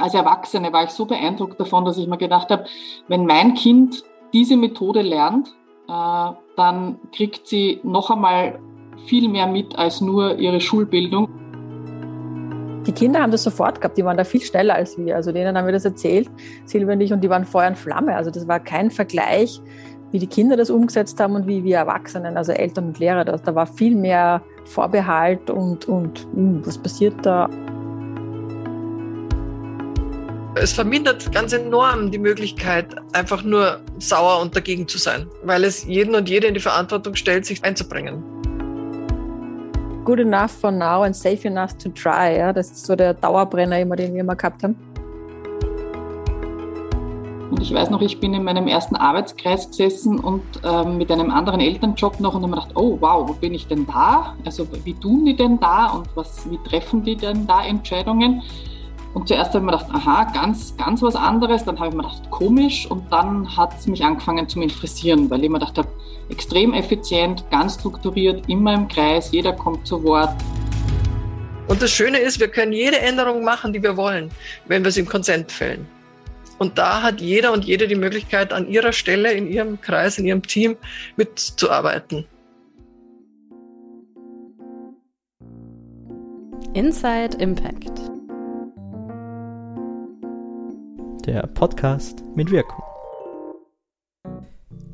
als Erwachsene war ich so beeindruckt davon, dass ich mir gedacht habe, wenn mein Kind diese Methode lernt, äh, dann kriegt sie noch einmal viel mehr mit als nur ihre Schulbildung. Die Kinder haben das sofort gehabt, die waren da viel schneller als wir. Also denen haben wir das erzählt, Silvia und ich, und die waren Feuer und Flamme. Also das war kein Vergleich, wie die Kinder das umgesetzt haben und wie wir Erwachsenen, also Eltern und Lehrer. Das, da war viel mehr Vorbehalt und, und hm, was passiert da? Es vermindert ganz enorm die Möglichkeit, einfach nur sauer und dagegen zu sein, weil es jeden und jede in die Verantwortung stellt, sich einzubringen. Good enough for now and safe enough to try. Ja? Das ist so der Dauerbrenner, immer, den wir immer gehabt haben. Und ich weiß noch, ich bin in meinem ersten Arbeitskreis gesessen und ähm, mit einem anderen Elternjob noch und habe mir gedacht, oh wow, wo bin ich denn da? Also wie tun die denn da und was, wie treffen die denn da Entscheidungen? Und zuerst habe ich mir gedacht, aha, ganz, ganz was anderes. Dann habe ich mir gedacht, komisch. Und dann hat es mich angefangen zu interessieren, weil ich mir gedacht habe, extrem effizient, ganz strukturiert, immer im Kreis, jeder kommt zu Wort. Und das Schöne ist, wir können jede Änderung machen, die wir wollen, wenn wir es im Konsent fällen. Und da hat jeder und jede die Möglichkeit, an ihrer Stelle, in ihrem Kreis, in ihrem Team mitzuarbeiten. Inside Impact der Podcast mit Wirkung.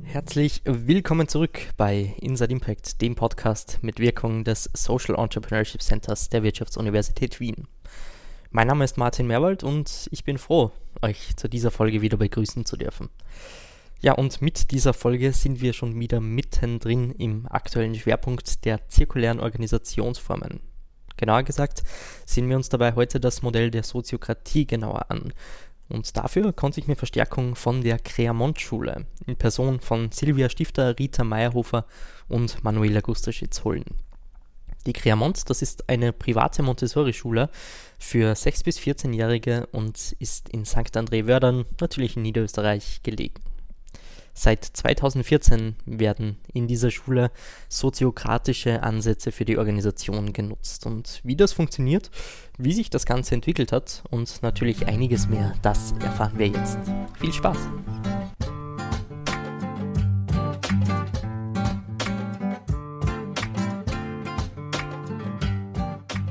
Herzlich willkommen zurück bei Inside Impact, dem Podcast mit Wirkung des Social Entrepreneurship Centers der Wirtschaftsuniversität Wien. Mein Name ist Martin Merwald und ich bin froh, euch zu dieser Folge wieder begrüßen zu dürfen. Ja, und mit dieser Folge sind wir schon wieder mittendrin im aktuellen Schwerpunkt der zirkulären Organisationsformen. Genauer gesagt sehen wir uns dabei heute das Modell der Soziokratie genauer an und dafür konnte ich mir Verstärkung von der Creamont-Schule in Person von Silvia Stifter, Rita Meyerhofer und Manuela Gustaschitz holen. Die Creamont, das ist eine private Montessori-Schule für 6- bis 14-Jährige und ist in St. André-Wördern, natürlich in Niederösterreich, gelegen. Seit 2014 werden in dieser Schule soziokratische Ansätze für die Organisation genutzt. Und wie das funktioniert, wie sich das Ganze entwickelt hat und natürlich einiges mehr, das erfahren wir jetzt. Viel Spaß!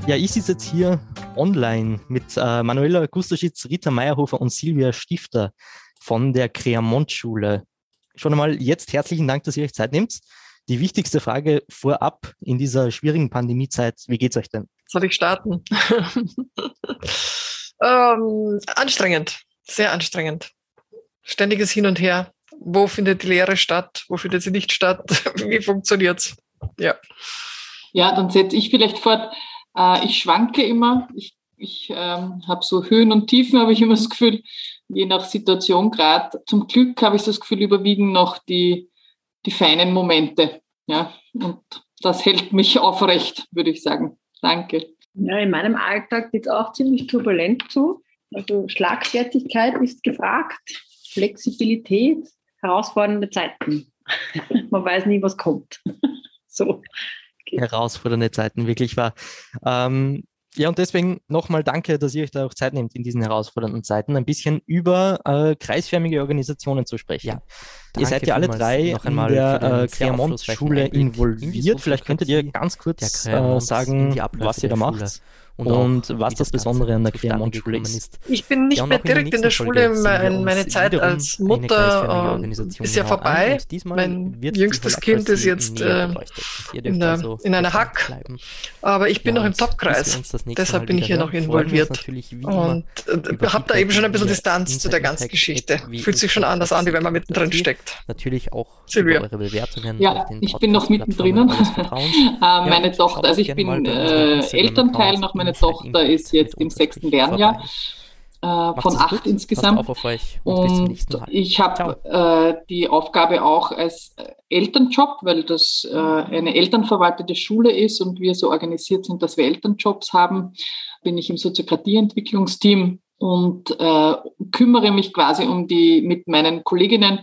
Ja, ich sitze jetzt hier online mit äh, Manuela Gustaschitz, Rita Meyerhofer und Silvia Stifter von der Creamont-Schule schon einmal jetzt herzlichen Dank, dass ihr euch Zeit nehmt. Die wichtigste Frage vorab in dieser schwierigen Pandemiezeit, wie geht's euch denn? Soll ich starten? ähm, anstrengend, sehr anstrengend. Ständiges Hin und Her. Wo findet die Lehre statt? Wo findet sie nicht statt? wie funktioniert's? Ja. Ja, dann setze ich vielleicht fort. Äh, ich schwanke immer. Ich, ich ähm, habe so Höhen und Tiefen, habe ich immer das Gefühl je nach Situation gerade. Zum Glück habe ich das Gefühl, überwiegen noch die, die feinen Momente. Ja, und das hält mich aufrecht, würde ich sagen. Danke. Ja, in meinem Alltag geht es auch ziemlich turbulent zu. Also Schlagfertigkeit ist gefragt, Flexibilität, herausfordernde Zeiten. Man weiß nie, was kommt. so. Herausfordernde Zeiten, wirklich wahr. Ähm, ja, und deswegen nochmal danke, dass ihr euch da auch Zeit nehmt, in diesen herausfordernden Zeiten ein bisschen über äh, kreisförmige Organisationen zu sprechen. Ja, ihr seid ja alle drei noch einmal in der äh, Claremont-Schule involviert. Vielleicht könntet ihr ganz kurz äh, sagen, was ihr da macht und, und was das Besondere an der Claremont-Schule ist. Ich bin nicht ja, mehr direkt in, in der Schule. Mein, meine Zeit als Mutter äh, ist ja vorbei. Mein jüngstes Kind ist jetzt äh, in, der, also in einer Hack. Aber ich bin ja, noch im Topkreis. Deshalb bin ich hier noch involviert. Und äh, habe da eben schon ein bisschen Distanz zu der ganzen Geschichte. Fühlt sich schon anders an, wie wenn man mittendrin steckt. Natürlich auch Silvia. eure Bewertungen. Ja, ich bin noch mittendrin. Äh, meine Tochter, also ich bin Elternteil noch meiner meine Tochter ist jetzt im sechsten Lernjahr. Äh, von acht gut. insgesamt. Und, und ich habe äh, die Aufgabe auch als äh, Elternjob, weil das äh, eine elternverwaltete Schule ist und wir so organisiert sind, dass wir Elternjobs haben, bin ich im Soziokratieentwicklungsteam und äh, kümmere mich quasi um die mit meinen Kolleginnen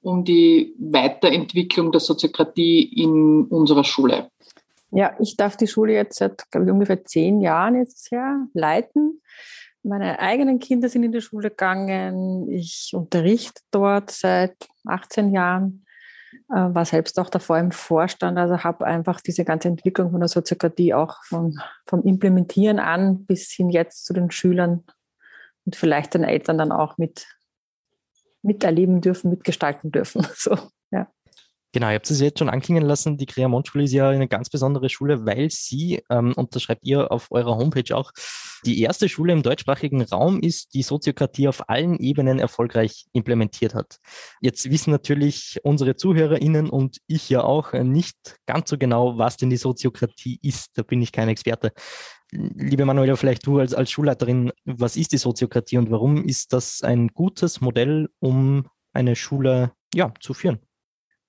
um die Weiterentwicklung der Soziokratie in unserer Schule. Ja, ich darf die Schule jetzt seit, glaube ich, ungefähr zehn Jahren jetzt her leiten. Meine eigenen Kinder sind in die Schule gegangen. Ich unterrichte dort seit 18 Jahren, äh, war selbst auch davor im Vorstand, also habe einfach diese ganze Entwicklung von der Soziokratie auch von, vom Implementieren an bis hin jetzt zu den Schülern und vielleicht den Eltern dann auch mit miterleben dürfen, mitgestalten dürfen. So. Genau, ihr habt es jetzt schon anklingen lassen, die Creamont-Schule ist ja eine ganz besondere Schule, weil sie, ähm, und das schreibt ihr auf eurer Homepage auch, die erste Schule im deutschsprachigen Raum ist, die Soziokratie auf allen Ebenen erfolgreich implementiert hat. Jetzt wissen natürlich unsere ZuhörerInnen und ich ja auch nicht ganz so genau, was denn die Soziokratie ist. Da bin ich kein Experte. Liebe Manuela, vielleicht du als, als Schulleiterin, was ist die Soziokratie und warum ist das ein gutes Modell, um eine Schule ja, zu führen?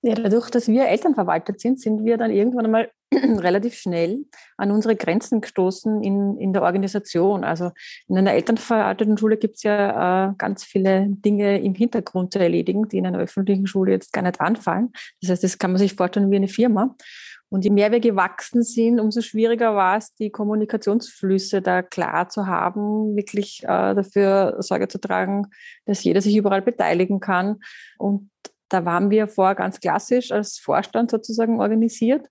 Ja, dadurch, dass wir elternverwaltet sind, sind wir dann irgendwann einmal relativ schnell an unsere Grenzen gestoßen in, in der Organisation. Also in einer elternverwalteten Schule gibt es ja äh, ganz viele Dinge im Hintergrund zu erledigen, die in einer öffentlichen Schule jetzt gar nicht anfallen. Das heißt, das kann man sich vorstellen wie eine Firma. Und je mehr wir gewachsen sind, umso schwieriger war es, die Kommunikationsflüsse da klar zu haben, wirklich äh, dafür Sorge zu tragen, dass jeder sich überall beteiligen kann. Und da waren wir vorher ganz klassisch als Vorstand sozusagen organisiert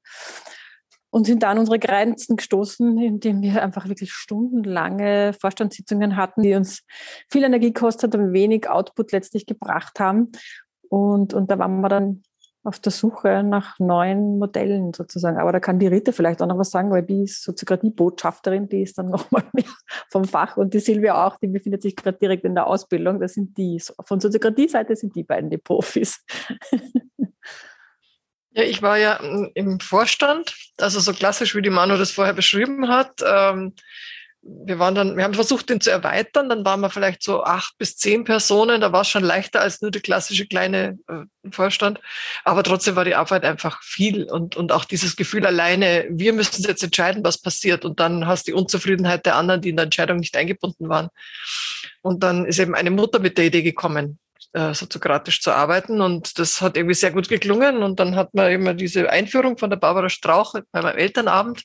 und sind da an unsere Grenzen gestoßen, indem wir einfach wirklich stundenlange Vorstandssitzungen hatten, die uns viel Energie gekostet und wenig Output letztlich gebracht haben. Und, und da waren wir dann auf der Suche nach neuen Modellen sozusagen. Aber da kann die Rita vielleicht auch noch was sagen, weil die ist Soziokratie-Botschafterin, die ist dann nochmal mehr vom Fach und die Silvia auch, die befindet sich gerade direkt in der Ausbildung. Das sind die, von Soziokratie-Seite sind die beiden die Profis. Ja, ich war ja im Vorstand, also so klassisch, wie die Manu das vorher beschrieben hat. Ähm, wir waren dann, wir haben versucht, den zu erweitern. Dann waren wir vielleicht so acht bis zehn Personen. Da war es schon leichter als nur der klassische kleine äh, Vorstand. Aber trotzdem war die Arbeit einfach viel und, und auch dieses Gefühl alleine, wir müssen jetzt entscheiden, was passiert. Und dann hast du die Unzufriedenheit der anderen, die in der Entscheidung nicht eingebunden waren. Und dann ist eben eine Mutter mit der Idee gekommen, äh, soziokratisch zu arbeiten. Und das hat irgendwie sehr gut geklungen. Und dann hat man immer diese Einführung von der Barbara Strauch bei meinem Elternabend.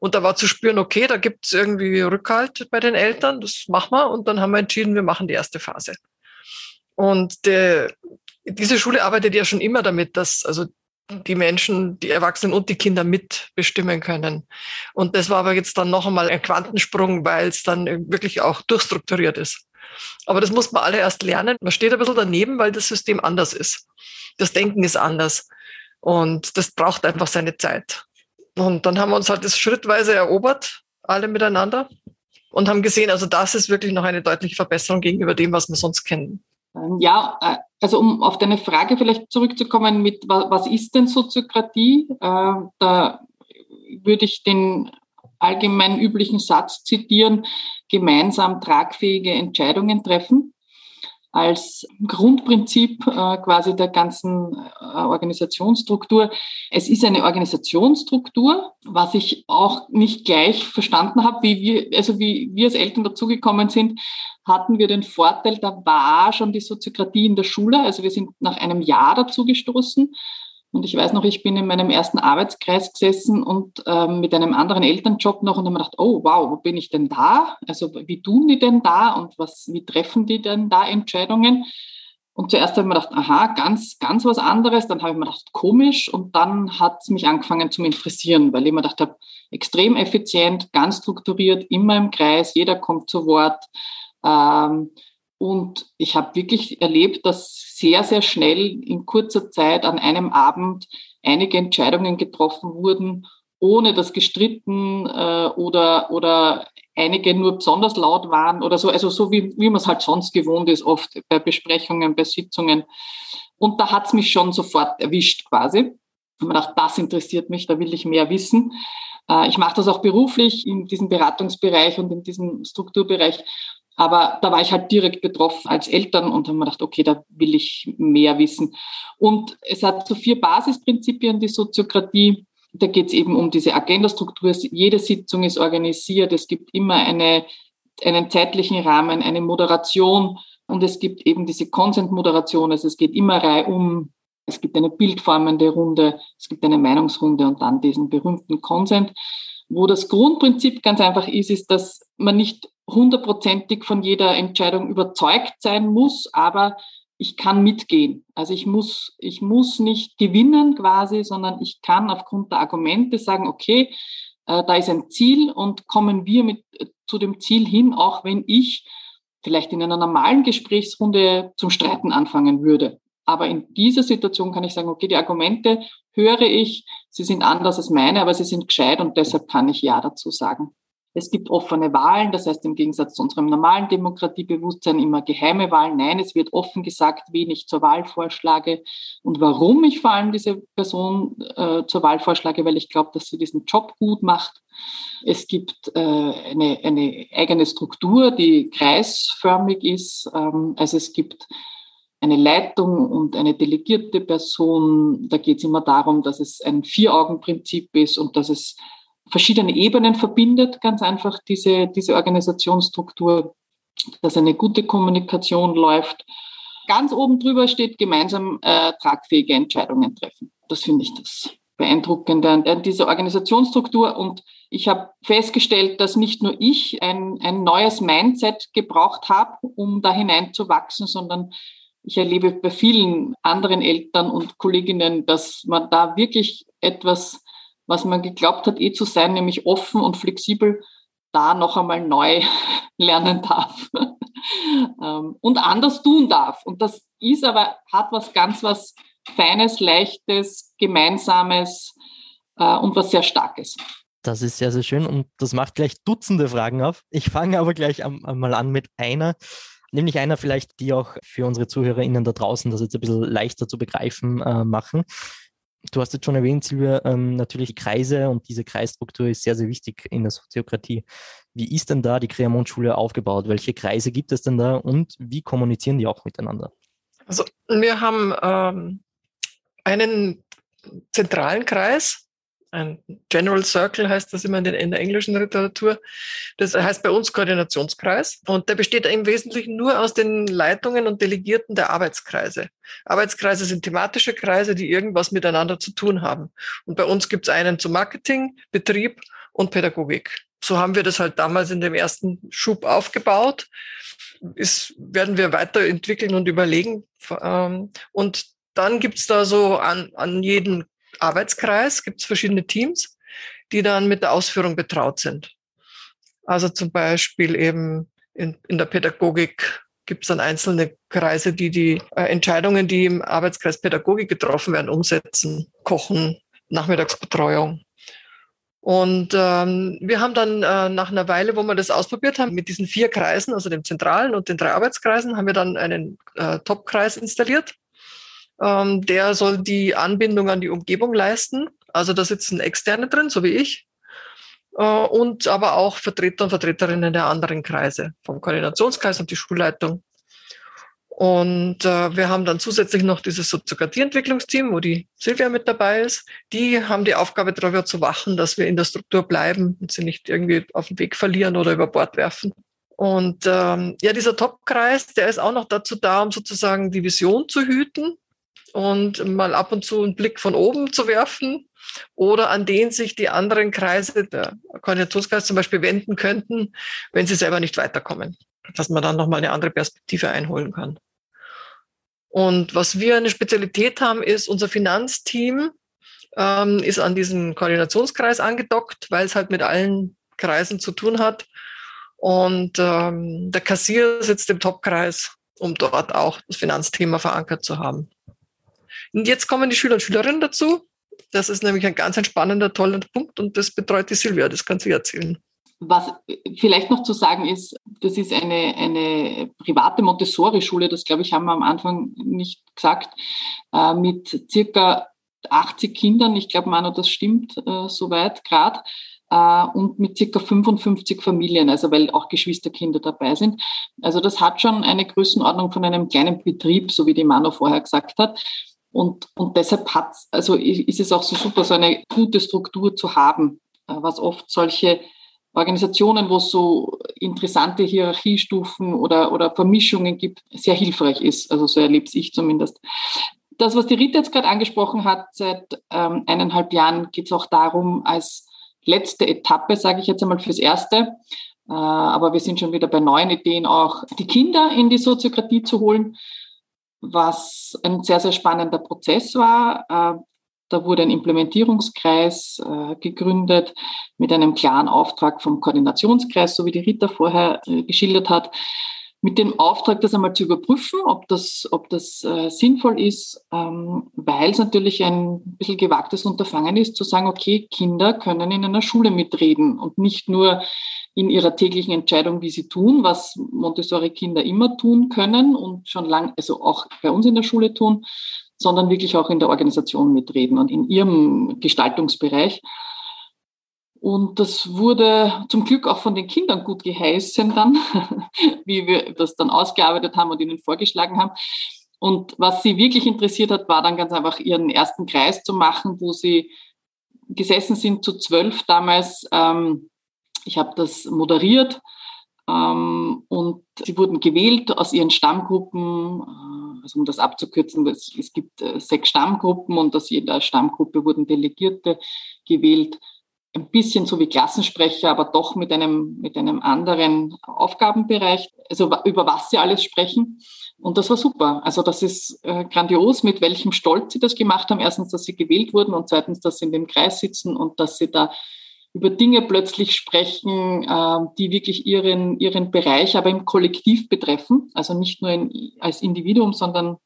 Und da war zu spüren, okay, da gibt es irgendwie Rückhalt bei den Eltern, das machen wir. Und dann haben wir entschieden, wir machen die erste Phase. Und der, diese Schule arbeitet ja schon immer damit, dass also die Menschen, die Erwachsenen und die Kinder mitbestimmen können. Und das war aber jetzt dann noch einmal ein Quantensprung, weil es dann wirklich auch durchstrukturiert ist. Aber das muss man alle erst lernen. Man steht ein bisschen daneben, weil das System anders ist. Das Denken ist anders. Und das braucht einfach seine Zeit. Und dann haben wir uns halt das schrittweise erobert, alle miteinander, und haben gesehen, also das ist wirklich noch eine deutliche Verbesserung gegenüber dem, was wir sonst kennen. Ähm, ja, äh, also um auf deine Frage vielleicht zurückzukommen mit, was ist denn Soziokratie? Äh, da würde ich den allgemein üblichen Satz zitieren, gemeinsam tragfähige Entscheidungen treffen als Grundprinzip äh, quasi der ganzen äh, Organisationsstruktur. Es ist eine Organisationsstruktur, was ich auch nicht gleich verstanden habe, wie wir, also wie wir als Eltern dazugekommen sind, hatten wir den Vorteil, da war schon die Soziokratie in der Schule. Also wir sind nach einem Jahr dazu gestoßen und ich weiß noch, ich bin in meinem ersten Arbeitskreis gesessen und ähm, mit einem anderen Elternjob noch und habe mir gedacht, oh wow, wo bin ich denn da? Also wie tun die denn da und was, wie treffen die denn da Entscheidungen? Und zuerst habe ich mir gedacht, aha, ganz, ganz was anderes. Dann habe ich mir gedacht, komisch. Und dann hat es mich angefangen zu interessieren, weil ich mir gedacht habe, extrem effizient, ganz strukturiert, immer im Kreis, jeder kommt zu Wort. Ähm, und ich habe wirklich erlebt, dass sehr, sehr schnell in kurzer Zeit an einem Abend einige Entscheidungen getroffen wurden, ohne dass gestritten äh, oder, oder einige nur besonders laut waren oder so, also so wie, wie man es halt sonst gewohnt ist, oft bei Besprechungen, bei Sitzungen. Und da hat es mich schon sofort erwischt quasi. Ich habe mir gedacht, das interessiert mich, da will ich mehr wissen. Äh, ich mache das auch beruflich in diesem Beratungsbereich und in diesem Strukturbereich aber da war ich halt direkt betroffen als Eltern und habe mir gedacht, okay, da will ich mehr wissen. Und es hat so vier Basisprinzipien, die Soziokratie. Da geht es eben um diese Agendastruktur. Jede Sitzung ist organisiert. Es gibt immer eine, einen zeitlichen Rahmen, eine Moderation und es gibt eben diese Consent-Moderation. Also es geht immer reihum. Es gibt eine bildformende Runde, es gibt eine Meinungsrunde und dann diesen berühmten Consent. Wo das Grundprinzip ganz einfach ist, ist, dass man nicht hundertprozentig von jeder Entscheidung überzeugt sein muss, aber ich kann mitgehen. Also ich muss, ich muss nicht gewinnen quasi, sondern ich kann aufgrund der Argumente sagen, okay, äh, da ist ein Ziel und kommen wir mit äh, zu dem Ziel hin, auch wenn ich vielleicht in einer normalen Gesprächsrunde zum Streiten anfangen würde. Aber in dieser Situation kann ich sagen, okay, die Argumente höre ich, sie sind anders als meine, aber sie sind gescheit und deshalb kann ich Ja dazu sagen. Es gibt offene Wahlen, das heißt im Gegensatz zu unserem normalen Demokratiebewusstsein immer geheime Wahlen. Nein, es wird offen gesagt, wen ich zur Wahl vorschlage und warum ich vor allem diese Person äh, zur Wahl vorschlage, weil ich glaube, dass sie diesen Job gut macht. Es gibt äh, eine, eine eigene Struktur, die kreisförmig ist. Ähm, also es gibt eine Leitung und eine delegierte Person. Da geht es immer darum, dass es ein Vier-Augen-Prinzip ist und dass es verschiedene Ebenen verbindet, ganz einfach diese, diese Organisationsstruktur, dass eine gute Kommunikation läuft. Ganz oben drüber steht gemeinsam äh, tragfähige Entscheidungen treffen. Das finde ich das Beeindruckende an dieser Organisationsstruktur. Und ich habe festgestellt, dass nicht nur ich ein, ein neues Mindset gebraucht habe, um da hineinzuwachsen, sondern ich erlebe bei vielen anderen Eltern und Kolleginnen, dass man da wirklich etwas was man geglaubt hat, eh zu sein, nämlich offen und flexibel, da noch einmal neu lernen darf ähm, und anders tun darf. Und das ist aber, hat was ganz was Feines, Leichtes, Gemeinsames äh, und was sehr Starkes. Das ist sehr, sehr schön und das macht gleich Dutzende Fragen auf. Ich fange aber gleich einmal an mit einer, nämlich einer vielleicht, die auch für unsere ZuhörerInnen da draußen das jetzt ein bisschen leichter zu begreifen äh, machen. Du hast jetzt schon erwähnt, Silvia, ähm, natürlich Kreise und diese Kreisstruktur ist sehr, sehr wichtig in der Soziokratie. Wie ist denn da die Creamont-Schule aufgebaut? Welche Kreise gibt es denn da und wie kommunizieren die auch miteinander? Also wir haben ähm, einen zentralen Kreis, ein General Circle heißt das immer in, in, der englischen Literatur. Das heißt bei uns Koordinationskreis. Und der besteht im Wesentlichen nur aus den Leitungen und Delegierten der Arbeitskreise. Arbeitskreise sind thematische Kreise, die irgendwas miteinander zu tun haben. Und bei uns gibt es einen zu Marketing, Betrieb und Pädagogik. So haben wir das halt damals in dem ersten Schub aufgebaut. Ist, werden wir weiterentwickeln und überlegen. Ähm, und dann gibt's da so an, an jeden Arbeitskreis gibt es verschiedene Teams, die dann mit der Ausführung betraut sind. Also zum Beispiel eben in, in der Pädagogik gibt es dann einzelne Kreise, die die äh, Entscheidungen, die im Arbeitskreis Pädagogik getroffen werden, umsetzen, kochen, Nachmittagsbetreuung. Und ähm, wir haben dann äh, nach einer Weile, wo wir das ausprobiert haben, mit diesen vier Kreisen, also dem zentralen und den drei Arbeitskreisen, haben wir dann einen äh, Top-Kreis installiert. Ähm, der soll die Anbindung an die Umgebung leisten. Also da sitzen Externe drin, so wie ich. Äh, und aber auch Vertreter und Vertreterinnen der anderen Kreise, vom Koordinationskreis und die Schulleitung. Und äh, wir haben dann zusätzlich noch dieses Soziokratieentwicklungsteam, wo die Silvia mit dabei ist. Die haben die Aufgabe, darüber zu wachen, dass wir in der Struktur bleiben und sie nicht irgendwie auf den Weg verlieren oder über Bord werfen. Und ähm, ja, dieser Topkreis, der ist auch noch dazu da, um sozusagen die Vision zu hüten und mal ab und zu einen Blick von oben zu werfen oder an den sich die anderen Kreise, der Koordinationskreis zum Beispiel, wenden könnten, wenn sie selber nicht weiterkommen. Dass man dann nochmal eine andere Perspektive einholen kann. Und was wir eine Spezialität haben, ist unser Finanzteam ähm, ist an diesen Koordinationskreis angedockt, weil es halt mit allen Kreisen zu tun hat. Und ähm, der Kassier sitzt im Topkreis, um dort auch das Finanzthema verankert zu haben. Und jetzt kommen die Schüler und Schülerinnen dazu. Das ist nämlich ein ganz spannender, toller Punkt und das betreut die Silvia, das kann sie erzählen. Was vielleicht noch zu sagen ist, das ist eine, eine private Montessori-Schule, das glaube ich haben wir am Anfang nicht gesagt, äh, mit circa 80 Kindern. Ich glaube, Manu, das stimmt äh, soweit gerade. Äh, und mit circa 55 Familien, also weil auch Geschwisterkinder dabei sind. Also das hat schon eine Größenordnung von einem kleinen Betrieb, so wie die Manu vorher gesagt hat. Und, und deshalb hat, also ist es auch so super, so eine gute Struktur zu haben, äh, was oft solche Organisationen, wo es so interessante Hierarchiestufen oder, oder Vermischungen gibt, sehr hilfreich ist. Also so erlebe ich zumindest. Das, was die Rita jetzt gerade angesprochen hat, seit ähm, eineinhalb Jahren geht es auch darum, als letzte Etappe, sage ich jetzt einmal fürs Erste, Äh, aber wir sind schon wieder bei neuen Ideen, auch die Kinder in die Soziokratie zu holen, was ein sehr, sehr spannender Prozess war. Äh, da wurde ein Implementierungskreis äh, gegründet mit einem klaren Auftrag vom Koordinationskreis, so wie die Rita vorher geschildert hat, mit dem Auftrag, das einmal zu überprüfen, ob das, ob das äh, sinnvoll ist, ähm, weil es natürlich ein bisschen gewagtes Unterfangen ist, zu sagen, okay, Kinder können in einer Schule mitreden und nicht nur in ihrer täglichen Entscheidung, wie sie tun, was Montessori-Kinder immer tun können und schon lang, also auch bei uns in der Schule tun, sondern wirklich auch in der Organisation mitreden und in ihrem Gestaltungsbereich. Und das wurde zum Glück auch von den Kindern gut geheißen dann, wie wir das dann ausgearbeitet haben und ihnen vorgeschlagen haben. Und was sie wirklich interessiert hat, war dann ganz einfach ihren ersten Kreis zu machen, wo sie gesessen sind zu zwölf damals. Ähm, ich habe das moderiert ähm, und sie wurden gewählt aus ihren Stammgruppen. Äh, also um das abzukürzen, es, gibt äh, sechs Stammgruppen und aus jeder Stammgruppe wurden Delegierte gewählt ein bisschen so wie Klassensprecher, aber doch mit einem, mit einem anderen Aufgabenbereich, also über was sie alles sprechen. Und das war super. Also das ist äh, grandios, mit welchem Stolz sie das gemacht haben. Erstens, dass sie gewählt wurden und zweitens, dass sie in dem Kreis sitzen und dass sie da über Dinge plötzlich sprechen, äh, die wirklich ihren, ihren Bereich, aber im Kollektiv betreffen. Also nicht nur in, als Individuum, sondern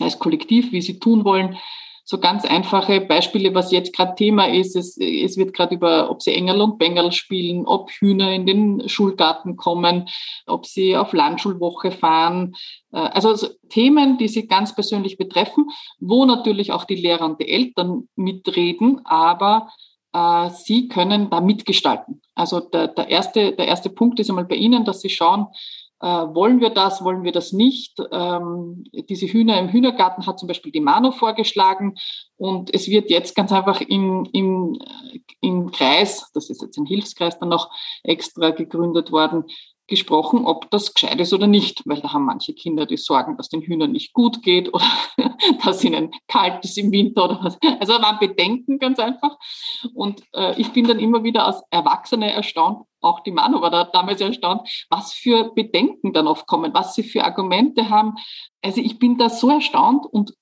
als Kollektiv, wie sie tun wollen, so ganz einfache Beispiele, was jetzt gerade Thema ist. Es, es wird gerade über, ob sie Engel und Bengel spielen, ob Hühner in den Schulgarten kommen, ob sie auf Landschulwoche fahren. Äh, also Themen, die sie ganz persönlich betreffen, wo natürlich auch die Lehrer und die Eltern mitreden, aber äh, sie können da mitgestalten. Also der, der, erste, der erste Punkt ist einmal bei Ihnen, dass Sie schauen, äh, wollen wir das, wollen wir das nicht? Ähm, diese Hühner im Hühnergarten hat zum Beispiel die Mano vorgeschlagen und es wird jetzt ganz einfach im, im, im Kreis, das ist jetzt ein Hilfskreis dann noch extra gegründet worden, gesprochen, ob das gescheit ist oder nicht, weil da haben manche Kinder die Sorgen, dass den Hühnern nicht gut geht oder dass ihnen kalt ist im Winter oder was. Also waren Bedenken ganz einfach. Und äh, ich bin dann immer wieder als Erwachsene erstaunt, auch die Manu war da damals erstaunt, was für Bedenken dann oft kommen, was sie für Argumente haben. Also ich bin da so erstaunt und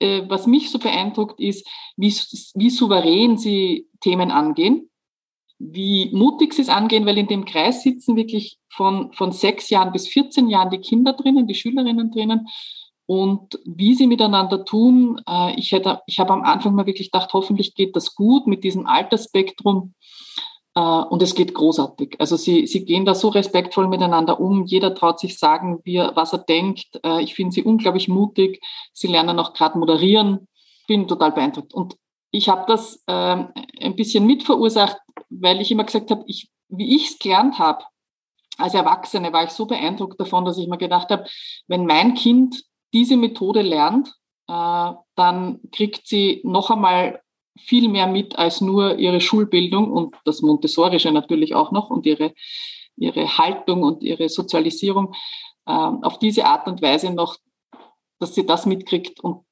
äh, was mich so beeindruckt ist, wie, wie souverän sie Themen angehen wie mutig sie es angehen, weil in dem Kreis sitzen wirklich von, von sechs Jahren bis 14 Jahren die Kinder drinnen, die Schülerinnen drinnen. Und wie sie miteinander tun, äh, ich, hätte, ich habe am Anfang mal wirklich gedacht, hoffentlich geht das gut mit diesem Altersspektrum. Äh, und es geht großartig. Also sie, sie gehen da so respektvoll miteinander um. Jeder traut sich sagen, wie was er denkt. Äh, ich finde sie unglaublich mutig. Sie lernen auch gerade moderieren. Bin total beeindruckt. Und ich habe das äh, ein bisschen mitverursacht, weil ich immer gesagt habe, ich, wie ich es gelernt habe, als Erwachsene war ich so beeindruckt davon, dass ich mir gedacht habe, wenn mein Kind diese Methode lernt, äh, dann kriegt sie noch einmal viel mehr mit als nur ihre Schulbildung und das Montessorische natürlich auch noch und ihre, ihre Haltung und ihre Sozialisierung äh, auf diese Art und Weise noch, dass sie das mitkriegt und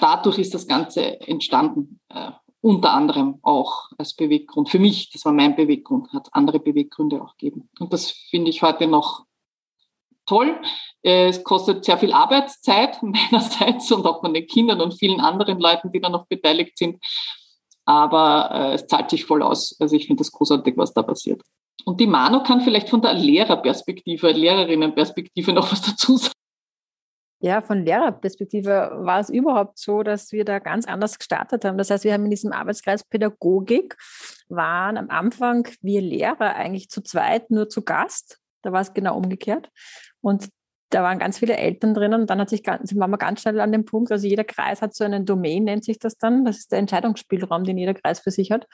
dadurch ist das Ganze entstanden. Äh, unter anderem auch als Beweggrund. Für mich, das war mein Beweggrund, hat andere Beweggründe auch gegeben. Und das finde ich heute noch toll. Es kostet sehr viel Arbeitszeit meinerseits und auch von den Kindern und vielen anderen Leuten, die da noch beteiligt sind. Aber äh, es zahlt sich voll aus. Also ich finde es großartig, was da passiert. Und die Mano kann vielleicht von der Lehrerperspektive, Lehrerinnenperspektive noch was dazu sagen. Ja, von Lehrerperspektive war es überhaupt so, dass wir da ganz anders gestartet haben. Das heißt, wir haben in diesem Arbeitskreis Pädagogik, waren am Anfang wir Lehrer eigentlich zu zweit nur zu Gast. Da war es genau umgekehrt. Und da waren ganz viele Eltern drinnen und dann hat sich ganz, waren wir ganz schnell an dem Punkt, also jeder Kreis hat so einen Domain, nennt sich das dann. Das ist der Entscheidungsspielraum, den jeder Kreis für sich hat.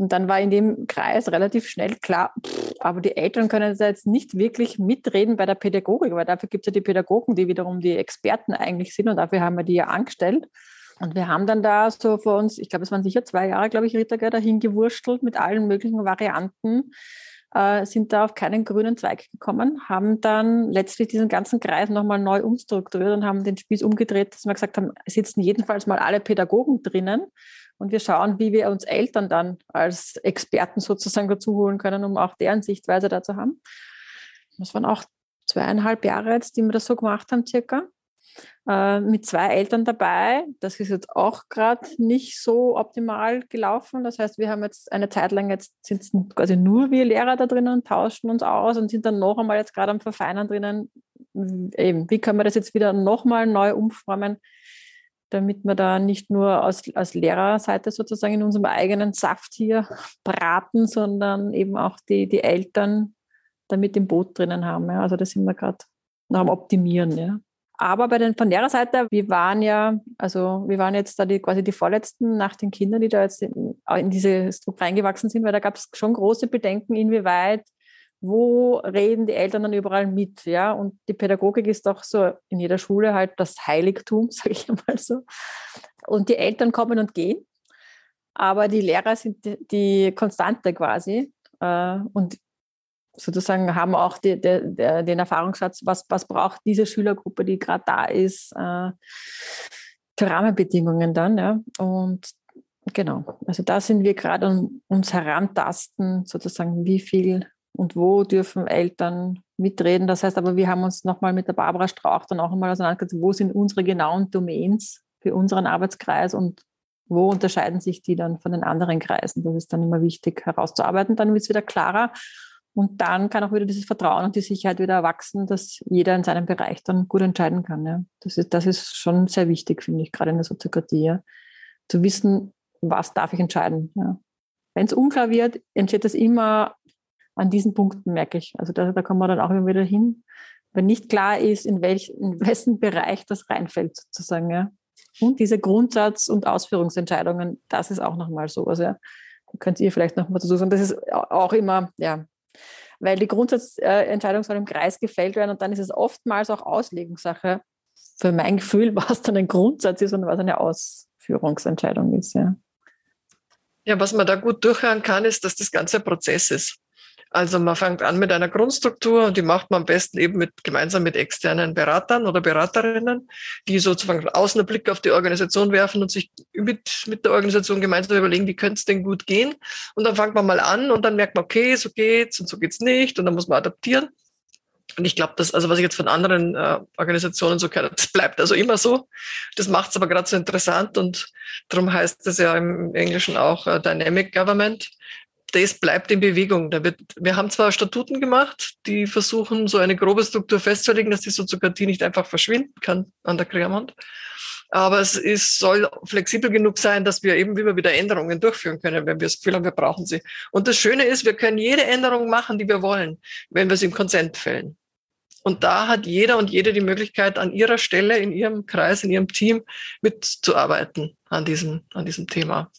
Und dann war in dem Kreis relativ schnell klar, pff, aber die Eltern können da jetzt nicht wirklich mitreden bei der Pädagogik, weil dafür gibt es ja die Pädagogen, die wiederum die Experten eigentlich sind und dafür haben wir die ja angestellt. Und wir haben dann da so vor uns, ich glaube, es waren sicher zwei Jahre, glaube ich, Ritter, dahin gewurstelt mit allen möglichen Varianten, äh, sind da auf keinen grünen Zweig gekommen, haben dann letztlich diesen ganzen Kreis nochmal neu umstrukturiert und haben den Spieß umgedreht, dass wir gesagt haben, sitzen jedenfalls mal alle Pädagogen drinnen Und wir schauen, wie wir uns Eltern dann als Experten sozusagen dazu holen können, um auch deren Sichtweise da zu haben. Das waren auch zweieinhalb Jahre jetzt, die wir das so gemacht haben, circa. Äh, mit zwei Eltern dabei. Das ist jetzt auch gerade nicht so optimal gelaufen. Das heißt, wir haben jetzt eine Zeit lang jetzt sind quasi nur wir Lehrer da drinnen und tauschen uns aus und sind dann noch einmal jetzt gerade am Verfeinern drinnen. Eben, wie können wir das jetzt wieder nochmal neu umformen, damit wir da nicht nur aus, aus Lehrerseite sozusagen in unserem eigenen Saft hier braten, sondern eben auch die, die Eltern damit im Boot drinnen haben. Ja. Also da sind wir gerade noch am Optimieren. Ja. Aber bei den, von der Seite, wir waren ja, also wir waren jetzt da die, quasi die Vorletzten nach den Kindern, die da jetzt in, in diese Struktur reingewachsen sind, weil da gab es schon große Bedenken, inwieweit, wo reden die Eltern dann überall mit, ja? Und die Pädagogik ist doch so in jeder Schule halt das Heiligtum, sage ich einmal so. Und die Eltern kommen und gehen, aber die Lehrer sind die, die Konstante quasi. Äh, und sozusagen haben auch die, die, die, den Erfahrungsschatz, was, was braucht diese Schülergruppe, die gerade da ist, äh, für Rahmenbedingungen dann. Ja? Und genau, also da sind wir gerade an uns herantasten, sozusagen, wie viel und wo dürfen Eltern mitreden. Das heißt aber, wir haben uns nochmal mit der Barbara Strauch dann auch einmal auseinandergesetzt, wo sind unsere genauen Domains für unseren Arbeitskreis und wo unterscheiden sich die dann von den anderen Kreisen? Das ist dann immer wichtig herauszuarbeiten. Dann wird es wieder klarer. Und dann kann auch wieder dieses Vertrauen und die Sicherheit wieder erwachsen, dass jeder in seinem Bereich dann gut entscheiden kann. Ja. Das, ist, das ist schon sehr wichtig, finde ich, gerade in der Soziokratie. Ja. Zu wissen, was darf ich entscheiden. Ja. Wenn es unklar wird, entsteht das immer an diesen Punkten, merke ich. Also da, da kommen wir dann auch immer wieder hin. Wenn nicht klar ist, in, welch, in wessen Bereich das reinfällt, sozusagen. Ja. Und diese Grundsatz- und Ausführungsentscheidungen, das ist auch nochmal sowas. Ja. Da könnt ihr vielleicht nochmal dazu sagen. Das ist auch immer, ja, weil die Grundsatzentscheidung soll im Kreis gefällt werden und dann ist es oftmals auch Auslegungssache für mein Gefühl, was dann ein Grundsatz ist und was eine Ausführungsentscheidung ist. Ja. Ja, was man da gut durchhören kann, ist, dass das ganze Prozess ist. Also man fängt an mit einer Grundstruktur und die macht man am besten eben mit, gemeinsam mit externen Beratern oder Beraterinnen, die sozusagen außen einen Blick auf die Organisation werfen und sich mit, mit der Organisation gemeinsam überlegen, wie könnte es denn gut gehen. Und dann fängt man mal an und dann merkt man, okay, so geht's und so geht's nicht und dann muss man adaptieren. Und ich glaube, dass, also was ich jetzt von anderen äh, Organisationen so kenne, das bleibt also immer so. Das macht es aber gerade so interessant und darum heißt es ja im Englischen auch äh, Dynamic Government das bleibt in Bewegung. Da wird, wir haben zwar Statuten gemacht, die versuchen, so eine grobe Struktur festzulegen, dass die Soziokratie nicht einfach verschwinden kann an der Querwand. Aber es ist, soll flexibel genug sein, dass wir eben immer wieder Änderungen durchführen können, wenn wir das Gefühl haben, wir brauchen sie. Und das Schöne ist, wir können jede Änderung machen, die wir wollen, wenn wir sie im Konsent fällen. Und da hat jeder und jede die Möglichkeit, an ihrer Stelle, in ihrem Kreis, in ihrem Team mitzuarbeiten an diesem, an diesem Thema.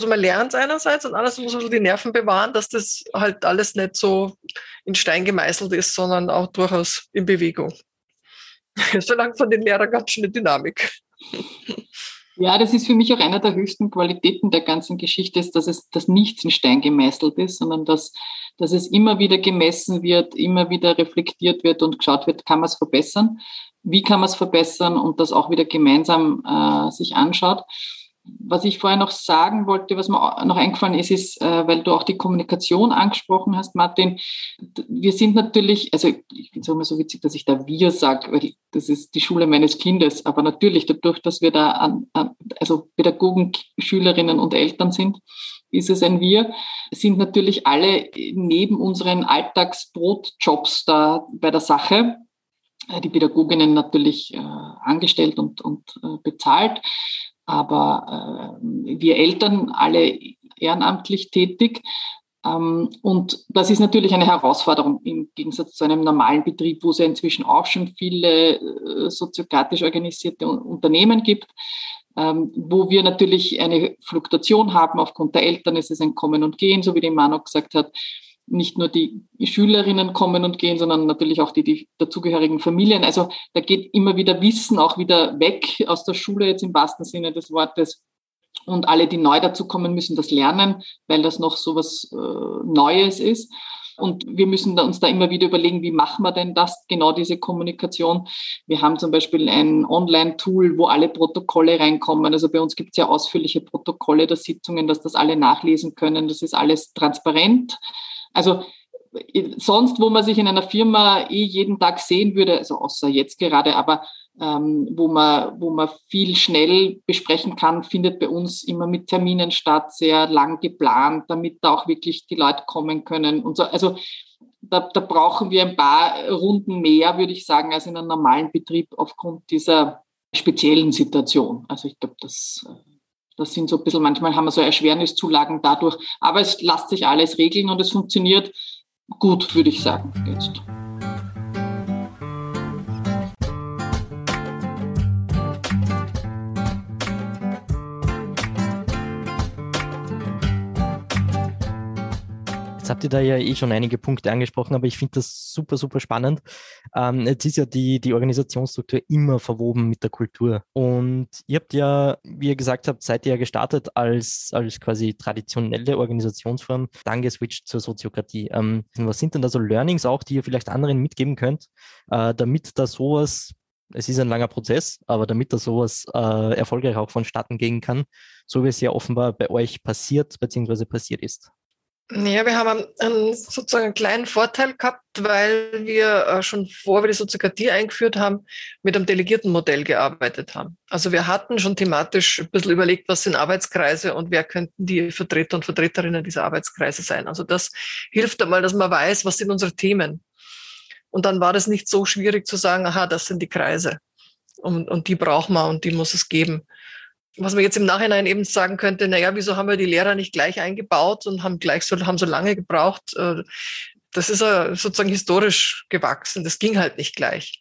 Also man lernt einerseits und andererseits muss man die Nerven bewahren, dass das halt alles nicht so in Stein gemeißelt ist, sondern auch durchaus in Bewegung. Solange von den Lehrern ganz schöne Dynamik. Ja, das ist für mich auch einer der höchsten Qualitäten der ganzen Geschichte, ist, dass es dass nichts in Stein gemeißelt ist, sondern dass, dass es immer wieder gemessen wird, immer wieder reflektiert wird und geschaut wird, kann man es verbessern, wie kann man es verbessern und das auch wieder gemeinsam äh, sich anschaut was ich vorher noch sagen wollte, was mir noch eingefallen ist, ist, äh, weil du auch die Kommunikation angesprochen hast, Martin. Wir sind natürlich, also ich finde es immer so witzig, dass ich da wir sage, weil das ist die Schule meines Kindes. Aber natürlich dadurch, dass wir da an, also Pädagogen, Schülerinnen und Eltern sind, ist es ein Wir, sind natürlich alle neben unseren Alltagsbrotjobs da bei der Sache äh, die Pädagoginnen natürlich äh, angestellt und, und äh, bezahlt aber äh, wir Eltern alle ehrenamtlich tätig. Ähm, und das ist natürlich eine Herausforderung im Gegensatz zu einem normalen Betrieb, wo es ja inzwischen auch schon viele äh, soziokratisch organisierte Unternehmen gibt. Ähm, wo wir natürlich eine Fluktuation haben aufgrund der Eltern, ist es ein Kommen und Gehen, so wie die Manu gesagt hat nicht nur die Schülerinnen kommen und gehen, sondern natürlich auch die, die dazugehörigen Familien. Also da geht immer wieder Wissen auch wieder weg aus der Schule jetzt im wahrsten Sinne des Wortes. Und alle, die neu dazukommen, müssen das lernen, weil das noch so was äh, Neues ist. Und wir müssen uns da immer wieder überlegen, wie machen wir denn das, genau diese Kommunikation. Wir haben zum Beispiel ein Online-Tool, wo alle Protokolle reinkommen. Also bei uns gibt es ja ausführliche Protokolle der Sitzungen, dass das alle nachlesen können. Das ist alles transparent. Also sonst, wo man sich in einer Firma eh jeden Tag sehen würde, also außer jetzt gerade, aber ähm, wo, man, wo man viel schnell besprechen kann, findet bei uns immer mit Terminen statt, sehr lang geplant, damit da auch wirklich die Leute kommen können und so. Also da, da brauchen wir ein paar Runden mehr, würde ich sagen, als in einem normalen Betrieb aufgrund dieser speziellen Situation. Also ich glaube, das, das sind so ein bisschen, manchmal haben wir so Erschwerniszulagen dadurch, aber es lässt sich alles regeln und es funktioniert gut, würde ich sagen, jetzt. Jetzt habt ihr da ja eh schon einige Punkte angesprochen, aber ich finde das super, super spannend. Ähm, jetzt ist ja die, die Organisationsstruktur immer verwoben mit der Kultur. Und ihr habt ja, wie ihr gesagt habt, seid ihr ja gestartet als, als quasi traditionelle Organisationsform, dann geswitcht zur Soziokratie. Ähm, was sind denn da so Learnings auch, die ihr vielleicht anderen mitgeben könnt, äh, damit da sowas es ist ein langer Prozess, aber damit da sowas äh, erfolgreich auch vonstatten gehen kann, so wie es ja offenbar bei euch passiert bzw. passiert ist. Ja, wir haben einen, sozusagen einen kleinen Vorteil gehabt, weil wir äh, schon vor wir die Soziokratie eingeführt haben, mit einem delegierten Modell gearbeitet haben. Also wir hatten schon thematisch ein bisschen überlegt, was sind Arbeitskreise und wer könnten die Vertreter und Vertreterinnen dieser Arbeitskreise sein. Also das hilft einmal, dass man weiß, was sind unsere Themen. Und dann war das nicht so schwierig zu sagen, aha, das sind die Kreise. Und, und die braucht man und die muss es geben was man jetzt im Nachhinein eben sagen könnte, naja, wieso haben wir die Lehrer nicht gleich eingebaut und haben gleich so, haben so lange gebraucht? Äh, das ist sozusagen historisch gewachsen. Das ging halt nicht gleich.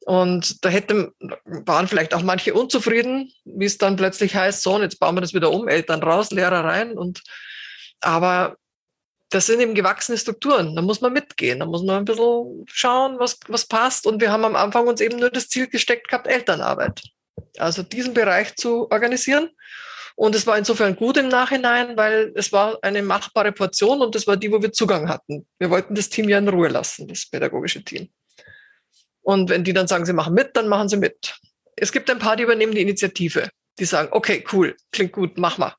Und da hätte, waren vielleicht auch manche unzufrieden, wie es dann plötzlich heißt, so, und jetzt bauen wir das wieder um, Eltern raus, Lehrer rein. Und, aber das sind eben gewachsene Strukturen. Da muss man mitgehen. Da muss man ein bisschen schauen, was, was passt. Und wir haben am Anfang uns eben nur das Ziel gesteckt gehabt, Elternarbeit also diesen Bereich zu organisieren. Und es war insofern gut im Nachhinein, weil es war eine machbare Portion und das war die, wo wir Zugang hatten. Wir wollten das Team ja in Ruhe lassen, das pädagogische Team. Und wenn die dann sagen, sie machen mit, dann machen sie mit. Es gibt ein paar, die übernehmen die Initiative. Die sagen, okay, cool, klingt gut, mach mal.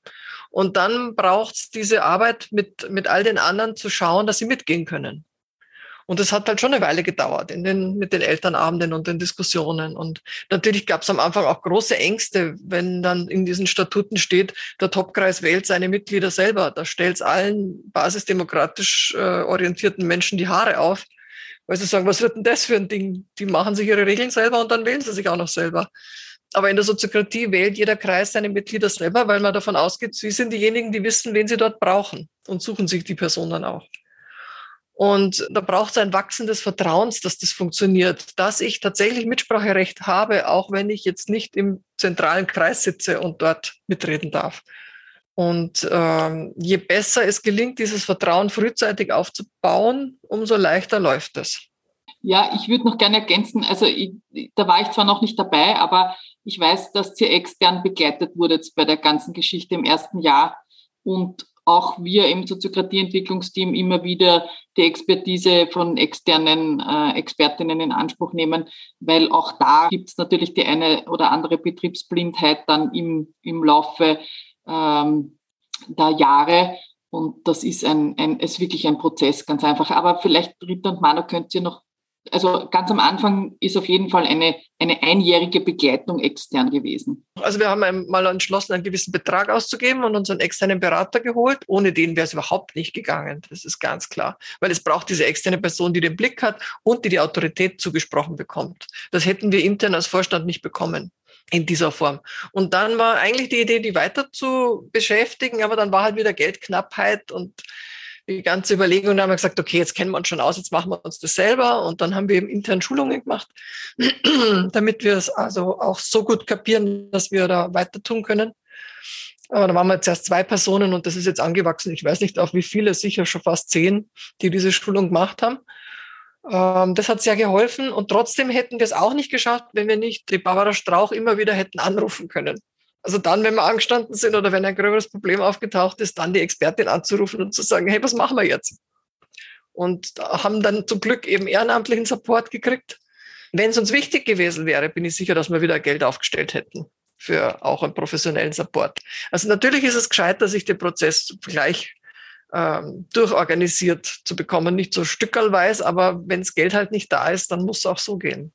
Und dann braucht es diese Arbeit mit, mit all den anderen zu schauen, dass sie mitgehen können. Und das hat halt schon eine Weile gedauert in den, mit den Elternabenden und den Diskussionen. Und natürlich gab es am Anfang auch große Ängste, wenn dann in diesen Statuten steht, der Topkreis wählt seine Mitglieder selber. Da stellt es allen basisdemokratisch äh, orientierten Menschen die Haare auf, weil sie sagen, was wird denn das für ein Ding? Die machen sich ihre Regeln selber und dann wählen sie sich auch noch selber. Aber in der Soziokratie wählt jeder Kreis seine Mitglieder selber, weil man davon ausgeht, sie sind diejenigen, die wissen, wen sie dort brauchen und suchen sich die Person dann auch. Und da braucht es ein wachsendes Vertrauens, dass das funktioniert, dass ich tatsächlich Mitspracherecht habe, auch wenn ich jetzt nicht im zentralen Kreis sitze und dort mitreden darf. Und ähm, je besser es gelingt, dieses Vertrauen frühzeitig aufzubauen, umso leichter läuft es. Ja, ich würde noch gerne ergänzen, also ich, da war ich zwar noch nicht dabei, aber ich weiß, dass sie extern begleitet wurde jetzt bei der ganzen Geschichte im ersten Jahr. Und auch wir im Soziokratieentwicklungsteam immer wieder die Expertise von externen äh, Expertinnen in Anspruch nehmen, weil auch da gibt es natürlich die eine oder andere Betriebsblindheit dann im, im Laufe ähm, der Jahre. Und das ist ein, ein, ist wirklich ein Prozess, ganz einfach. Aber vielleicht, Rita und Manu, könnt ihr noch also ganz am Anfang ist auf jeden Fall eine, eine einjährige Begleitung extern gewesen. Also wir haben mal entschlossen, einen gewissen Betrag auszugeben und uns einen externen Berater geholt. Ohne den wäre es überhaupt nicht gegangen. Das ist ganz klar. Weil es braucht diese externe Person, die den Blick hat und die die Autorität zugesprochen bekommt. Das hätten wir intern als Vorstand nicht bekommen in dieser Form. Und dann war eigentlich die Idee, die weiter zu beschäftigen, aber dann war halt wieder Geldknappheit und die ganze Überlegung, da haben wir gesagt, okay, jetzt kennen wir uns schon aus, jetzt machen wir uns das selber. Und dann haben wir eben intern Schulungen gemacht, damit wir es also auch so gut kapieren, dass wir da weiter tun können. Aber da waren wir jetzt erst zwei Personen und das ist jetzt angewachsen. Ich weiß nicht, auf wie viele, sicher schon fast zehn, die diese Schulung gemacht haben. Ähm, das hat sehr geholfen und trotzdem hätten wir es auch nicht geschafft, wenn wir nicht die Barbara Strauch immer wieder hätten anrufen können. Also dann, wenn wir angestanden sind oder wenn ein gröberes Problem aufgetaucht ist, dann die Expertin anzurufen und zu sagen, hey, was machen wir jetzt? und haben dann zum Glück eben ehrenamtlichen Support gekriegt. Wenn es uns wichtig gewesen wäre, bin ich sicher, dass wir wieder Geld aufgestellt hätten für auch einen professionellen Support. Also natürlich ist es gescheiter, sich den Prozess gleich ähm, durchorganisiert zu bekommen, nicht so stückerlweise, aber wenn das Geld halt nicht da ist, dann muss es auch so gehen.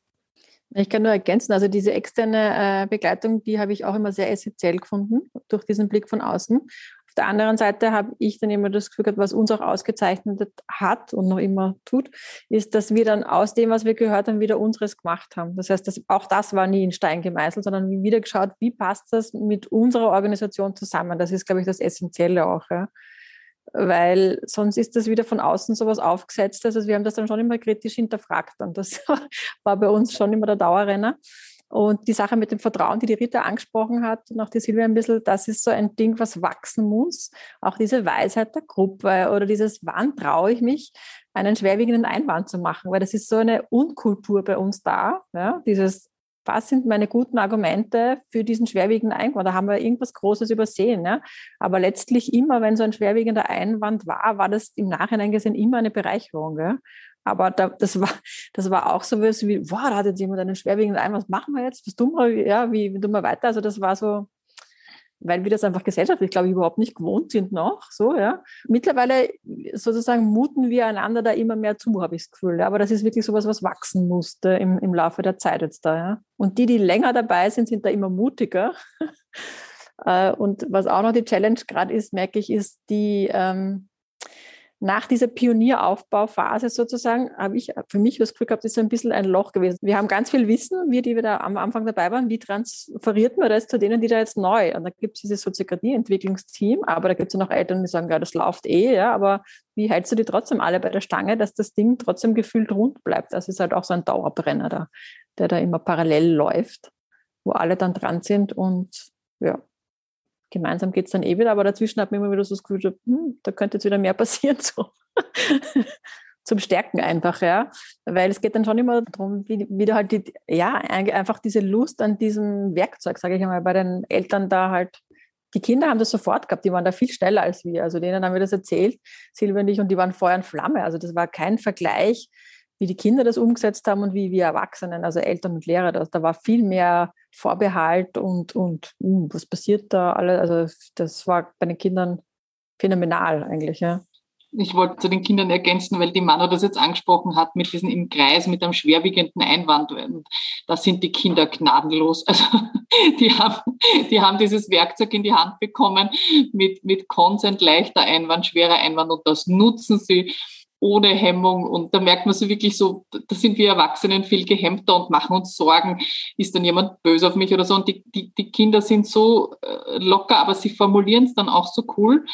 Ich kann nur ergänzen, also diese externe äh, Begleitung, die habe ich auch immer sehr essentiell gefunden, durch diesen Blick von außen. Auf der anderen Seite habe ich dann immer das Gefühl gehabt, was uns auch ausgezeichnet hat und noch immer tut, ist, dass wir dann aus dem, was wir gehört haben, wieder unseres gemacht haben. Das heißt, dass auch das war nie in Stein gemeißelt, sondern wieder geschaut, wie passt das mit unserer Organisation zusammen. Das ist, glaube ich, das Essentielle auch. Ja weil sonst ist das wieder von außen sowas aufgesetzt. Also wir haben das dann schon immer kritisch hinterfragt und das war bei uns schon immer der Dauerrenner. Und die Sache mit dem Vertrauen, die die Rita angesprochen hat und auch die Silvia ein bisschen, das ist so ein Ding, was wachsen muss. Auch diese Weisheit der Gruppe oder dieses, wann traue ich mich, einen schwerwiegenden Einwand zu machen, weil das ist so eine Unkultur bei uns da. Ja? Dieses, was sind meine guten Argumente für diesen schwerwiegenden Einwand? Da haben wir irgendwas Großes übersehen. Ja? Aber letztlich immer, wenn so ein schwerwiegender Einwand war, war das im Nachhinein gesehen immer eine Bereicherung. Ja? Aber da, das, war, das war auch so wie, boah, da hat jetzt jemand einen schwerwiegenden Einwand, was machen wir jetzt? Was tun wir? Ja, wie, wie tun wir weiter? Also das war so, weil wir das einfach gesellschaftlich, glaube ich, überhaupt nicht gewohnt sind noch. So, ja. Mittlerweile sozusagen muten wir einander da immer mehr zu, habe ich das Gefühl. Ja. Aber das ist wirklich sowas, was wachsen musste im, im Laufe der Zeit jetzt da. Ja. Und die, die länger dabei sind, sind da immer mutiger. Äh, und was auch noch die Challenge gerade ist, merke ich, ist die, ähm, nach dieser Pionieraufbauphase sozusagen habe ich für mich das Gefühl gehabt, das ist ein bisschen ein Loch gewesen. Wir haben ganz viel Wissen, wir, die wir da am Anfang dabei waren, wie transferiert man das zu denen, die da jetzt neu? Und da gibt es dieses Soziokratie-Entwicklungsteam, aber da gibt es ja noch Eltern, die sagen, ja, das läuft eh, ja, aber wie hältst du die trotzdem alle bei der Stange, dass das Ding trotzdem gefühlt rund bleibt? Das ist halt auch so ein Dauerbrenner da, der da immer parallel läuft, wo alle dann dran sind und ja, gemeinsam geht es dann eh wieder, aber dazwischen hat man immer wieder so das Gefühl, hm, da könnte jetzt wieder mehr passieren. So. Zum Stärken einfach, ja. Weil es geht dann schon immer darum, wie, wie du halt die, ja, einfach diese Lust an diesem Werkzeug, sage ich einmal, bei den Eltern da halt die Kinder haben das sofort gehabt, die waren da viel schneller als wir. Also denen haben wir das erzählt, Silvia und ich, und die waren Feuer und Flamme. Also das war kein Vergleich, wie die Kinder das umgesetzt haben und wie wir Erwachsenen, also Eltern und Lehrer, das, da war viel mehr Vorbehalt und, und uh, was passiert da alles. Also das war bei den Kindern phänomenal eigentlich, ja. Ich wollte zu den Kindern ergänzen, weil die Manu das jetzt angesprochen hat, mit diesem im Kreis, mit einem schwerwiegenden Einwand. Da sind die Kinder gnadenlos. Also die haben, die haben dieses Werkzeug in die Hand bekommen mit, mit Consent, leichter Einwand, schwerer Einwand und das nutzen sie ohne Hemmung. Und da merkt man so wirklich so, da sind wir Erwachsenen viel gehemmter und machen uns Sorgen, ist dann jemand böse auf mich oder so. Und die, die, die Kinder sind so äh, locker, aber sie formulieren es dann auch so cool.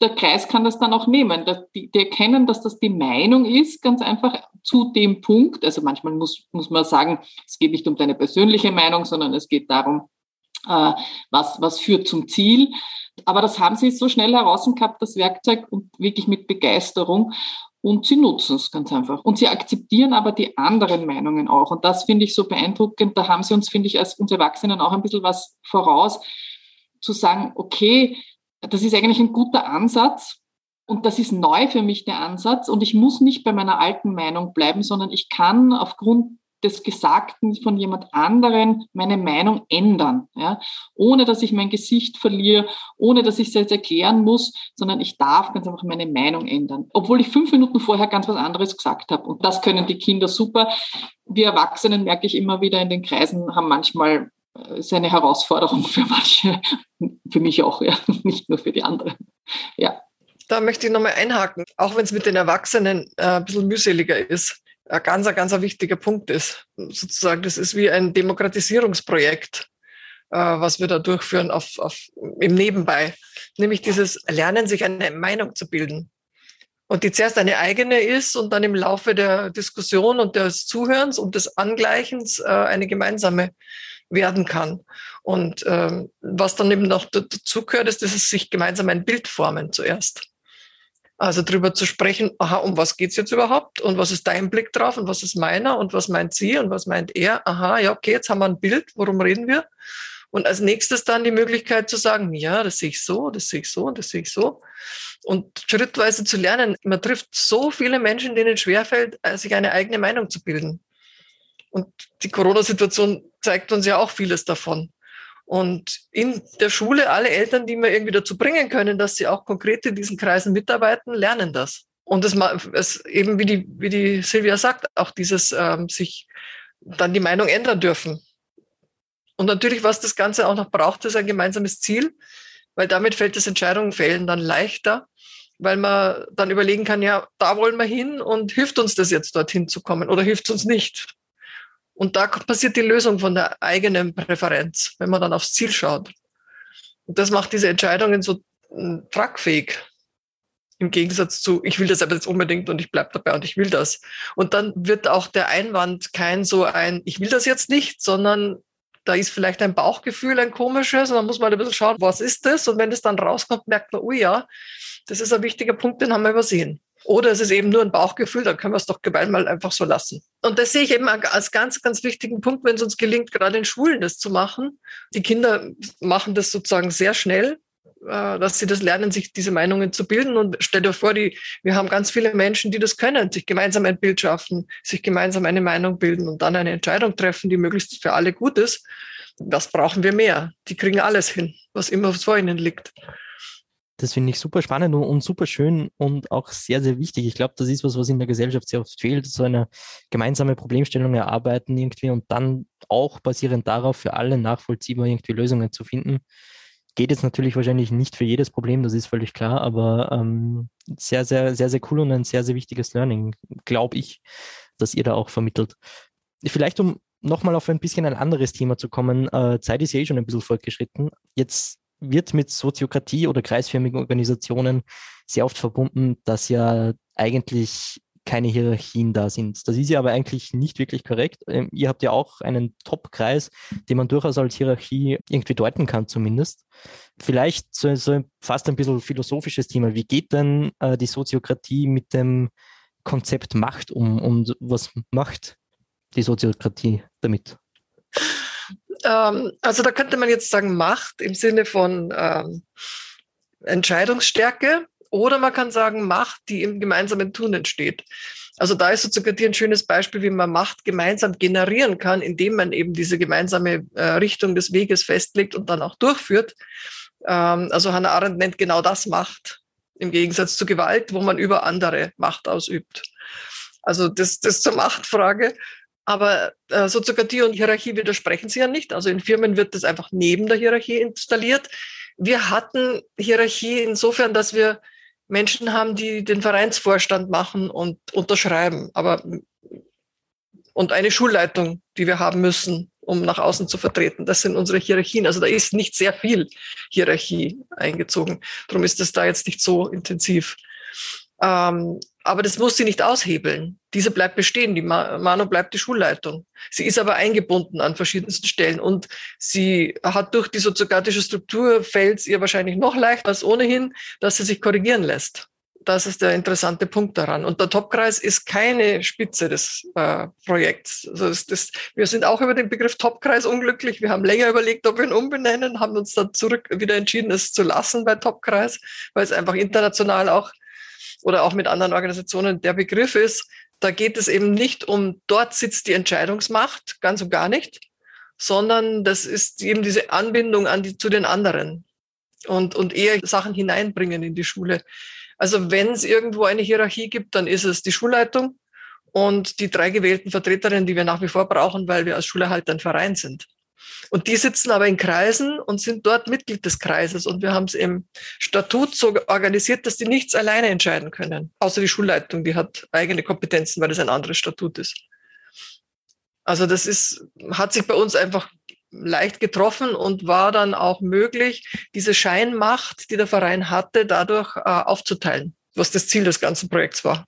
Der Kreis kann das dann auch nehmen. Die, die erkennen, dass das die Meinung ist, ganz einfach zu dem Punkt. Also manchmal muss, muss man sagen, es geht nicht um deine persönliche Meinung, sondern es geht darum, äh, was, was führt zum Ziel. Aber das haben sie so schnell heraus gehabt, das Werkzeug, und wirklich mit Begeisterung und sie nutzen es ganz einfach. Und sie akzeptieren aber die anderen Meinungen auch. Und das finde ich so beeindruckend. Da haben sie uns, finde ich, als uns Erwachsenen auch ein bisschen was voraus, zu sagen, okay, das ist eigentlich ein guter Ansatz. Und das ist neu für mich der Ansatz. Und ich muss nicht bei meiner alten Meinung bleiben, sondern ich kann aufgrund des Gesagten von jemand anderen meine Meinung ändern, ja? ohne dass ich mein Gesicht verliere, ohne dass ich es jetzt erklären muss, sondern ich darf ganz einfach meine Meinung ändern, obwohl ich fünf Minuten vorher ganz was anderes gesagt habe. Und das können die Kinder super. Wir Erwachsenen, merke ich immer wieder in den Kreisen, haben manchmal äh, seine Herausforderung für manche, für mich auch, ja, nicht nur für die anderen. Ja. Da möchte ich nochmal einhaken, auch wenn es mit den Erwachsenen äh, ein bisschen mühseliger ist ein ganz, ganz ein wichtiger Punkt ist. Sozusagen, das ist wie ein Demokratisierungsprojekt, äh, was wir da durchführen auf, auf, im Nebenbei. Nämlich dieses Lernen, sich eine Meinung zu bilden. Und die zuerst eine eigene ist und dann im Laufe der Diskussion und des Zuhörens und des Angleichens äh, eine gemeinsame werden kann. Und ähm, was dann eben noch dazu gehört, ist, dass es sich gemeinsam ein Bild formen zuerst. Also darüber zu sprechen, aha, um was geht's jetzt überhaupt und was ist dein Blick drauf und was ist meiner und was meint sie und was meint er. Aha, ja, okay, jetzt haben wir ein Bild, worum reden wir? Und als nächstes dann die Möglichkeit zu sagen, ja, das sehe ich so, das sehe ich so, das sehe ich so. Und schrittweise zu lernen. Man trifft so viele Menschen, denen schwerfällt, äh, sich eine eigene Meinung zu bilden. Und die Corona-Situation zeigt uns ja auch vieles davon. Und in der Schule, alle Eltern, die wir irgendwie dazu bringen können, dass sie auch konkret in diesen Kreisen mitarbeiten, lernen das. Und es, es eben, wie die, wie die Silvia sagt, auch dieses ähm, sich dann die Meinung ändern dürfen. Und natürlich, was das Ganze auch noch braucht, ist ein gemeinsames Ziel, weil damit fällt das Entscheidungen fällen dann leichter, weil man dann überlegen kann, ja, da wollen wir hin und hilft uns das jetzt dorthin zu kommen oder hilft es uns nicht? Und da passiert die Lösung von der eigenen Präferenz, wenn man dann aufs Ziel schaut. Und das macht diese Entscheidungen so hm, tragfähig. Im Gegensatz zu, ich will das aber jetzt unbedingt und ich bleibe dabei und ich will das. Und dann wird auch der Einwand kein so ein, ich will das jetzt nicht, sondern da ist vielleicht ein Bauchgefühl, ein komisches, und dann muss man ein bisschen schauen, was ist das? Und wenn das dann rauskommt, merkt man, oh ja, das ist ein wichtiger Punkt, den haben wir übersehen. Oder es ist eben nur ein Bauchgefühl, dann können wir es doch gemein mal einfach so lassen. Und das sehe ich eben als ganz, ganz wichtigen Punkt, wenn es uns gelingt, gerade in Schulen das zu machen. Die Kinder machen das sozusagen sehr schnell, äh, dass sie das lernen, sich diese Meinungen zu bilden. Und stell dir vor, die, wir haben ganz viele Menschen, die das können, sich gemeinsam ein Bild schaffen, sich gemeinsam eine Meinung bilden und dann eine Entscheidung treffen, die möglichst für alle gut ist. Was brauchen wir mehr? Die kriegen alles hin, was immer vor ihnen liegt. Das finde ich super spannend und, super schön und auch sehr, sehr wichtig. Ich glaube, das ist was, was in der Gesellschaft sehr oft fehlt, so eine gemeinsame Problemstellung erarbeiten irgendwie und dann auch basierend darauf für alle nachvollziehbar irgendwie Lösungen zu finden. Geht jetzt natürlich wahrscheinlich nicht für jedes Problem, das ist völlig klar, aber ähm, sehr, sehr, sehr, sehr cool und ein sehr, sehr wichtiges Learning, glaube ich, dass ihr da auch vermittelt. Vielleicht um nochmal auf ein bisschen ein anderes Thema zu kommen, äh, Zeit ist ja eh schon ein bisschen fortgeschritten. Jetzt wird mit Soziokratie oder kreisförmigen Organisationen sehr oft verbunden, dass ja eigentlich keine Hierarchien da sind. Das ist ja aber eigentlich nicht wirklich korrekt. Ähm, ihr habt ja auch einen Top-Kreis, den man durchaus als Hierarchie irgendwie deuten kann, zumindest. Vielleicht so, so fast ein bisschen philosophisches Thema. Wie geht denn äh, die Soziokratie mit dem Konzept Macht um und was macht die Soziokratie damit? Ähm, also da könnte man jetzt sagen Macht im Sinne von ähm, Entscheidungsstärke oder man kann sagen Macht, die im gemeinsamen Tun entsteht. Also da ist sozusagen ein schönes Beispiel, wie man Macht gemeinsam generieren kann, indem man eben diese gemeinsame äh, Richtung des Weges festlegt und dann auch durchführt. Ähm, also Hannah Arendt nennt genau das Macht im Gegensatz zu Gewalt, wo man über andere Macht ausübt. Also das, das zur Machtfrage. Aber äh, Soziokratie und Hierarchie widersprechen sich ja nicht. Also in Firmen wird das einfach neben der Hierarchie installiert. Wir hatten Hierarchie insofern, dass wir Menschen haben, die den Vereinsvorstand machen und unterschreiben, aber und eine Schulleitung, die wir haben müssen, um nach außen zu vertreten. Das sind unsere Hierarchien. Also da ist nicht sehr viel Hierarchie eingezogen. Darum ist es da jetzt nicht so intensiv. Ähm, aber das muss sie nicht aushebeln. Diese bleibt bestehen. Die Mano bleibt die Schulleitung. Sie ist aber eingebunden an verschiedensten Stellen und sie hat durch die soziokratische Struktur fällt es ihr wahrscheinlich noch leichter als ohnehin, dass sie sich korrigieren lässt. Das ist der interessante Punkt daran. Und der Topkreis ist keine Spitze des äh, Projekts. Also das, wir sind auch über den Begriff Topkreis unglücklich. Wir haben länger überlegt, ob wir ihn umbenennen, haben uns dann zurück wieder entschieden, es zu lassen bei Topkreis, weil es einfach international auch oder auch mit anderen Organisationen der Begriff ist, da geht es eben nicht um, dort sitzt die Entscheidungsmacht, ganz und gar nicht, sondern das ist eben diese Anbindung an die, zu den anderen und, und eher Sachen hineinbringen in die Schule. Also wenn es irgendwo eine Hierarchie gibt, dann ist es die Schulleitung und die drei gewählten Vertreterinnen, die wir nach wie vor brauchen, weil wir als Schulerhalter ein Verein sind. Und die sitzen aber in Kreisen und sind dort Mitglied des Kreises. Und wir haben es im Statut so organisiert, dass die nichts alleine entscheiden können. Außer die Schulleitung, die hat eigene Kompetenzen, weil das ein anderes Statut ist. Also das ist, hat sich bei uns einfach leicht getroffen und war dann auch möglich, diese Scheinmacht, die der Verein hatte, dadurch äh, aufzuteilen, was das Ziel des ganzen Projekts war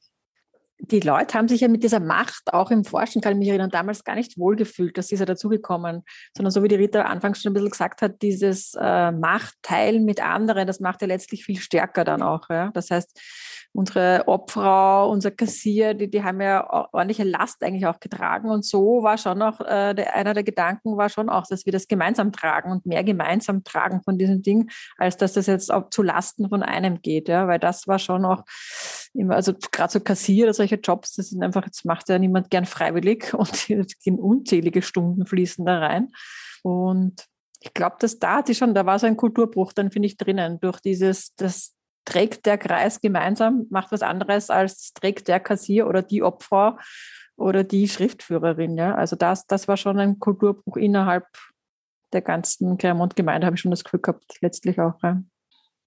die Leute haben sich ja mit dieser Macht auch im Forschen, kann ich mich erinnern, damals gar nicht wohlgefühlt, dass sie ja dazugekommen, sondern so wie die Rita anfangs schon ein bisschen gesagt hat, dieses äh, Machtteilen mit anderen, das macht ja letztlich viel stärker dann auch. Ja? Das heißt, unsere Obfrau, unser Kassier, die, die haben ja ordentliche Last eigentlich auch getragen. Und so war schon auch, äh, der, einer der Gedanken war schon auch, dass wir das gemeinsam tragen und mehr gemeinsam tragen von diesem Ding, als dass das jetzt auch zu Lasten von einem geht. Ja? Weil das war schon auch immer, also gerade so Kassier oder solche Jobs, das sind einfach, jetzt macht ja niemand gern freiwillig und gehen unzählige Stunden fließen da rein. Und ich glaube, dass da sie schon, da war so ein Kulturbruch dann, finde ich, drinnen, durch dieses, das trägt der Kreis gemeinsam, macht was anderes als trägt der Kassier oder die Opfer oder die Schriftführerin. Ja? Also das, das war schon ein Kulturbruch innerhalb der ganzen Claremont-Gemeinde, habe ich schon das Gefühl gehabt, letztlich auch. Ja.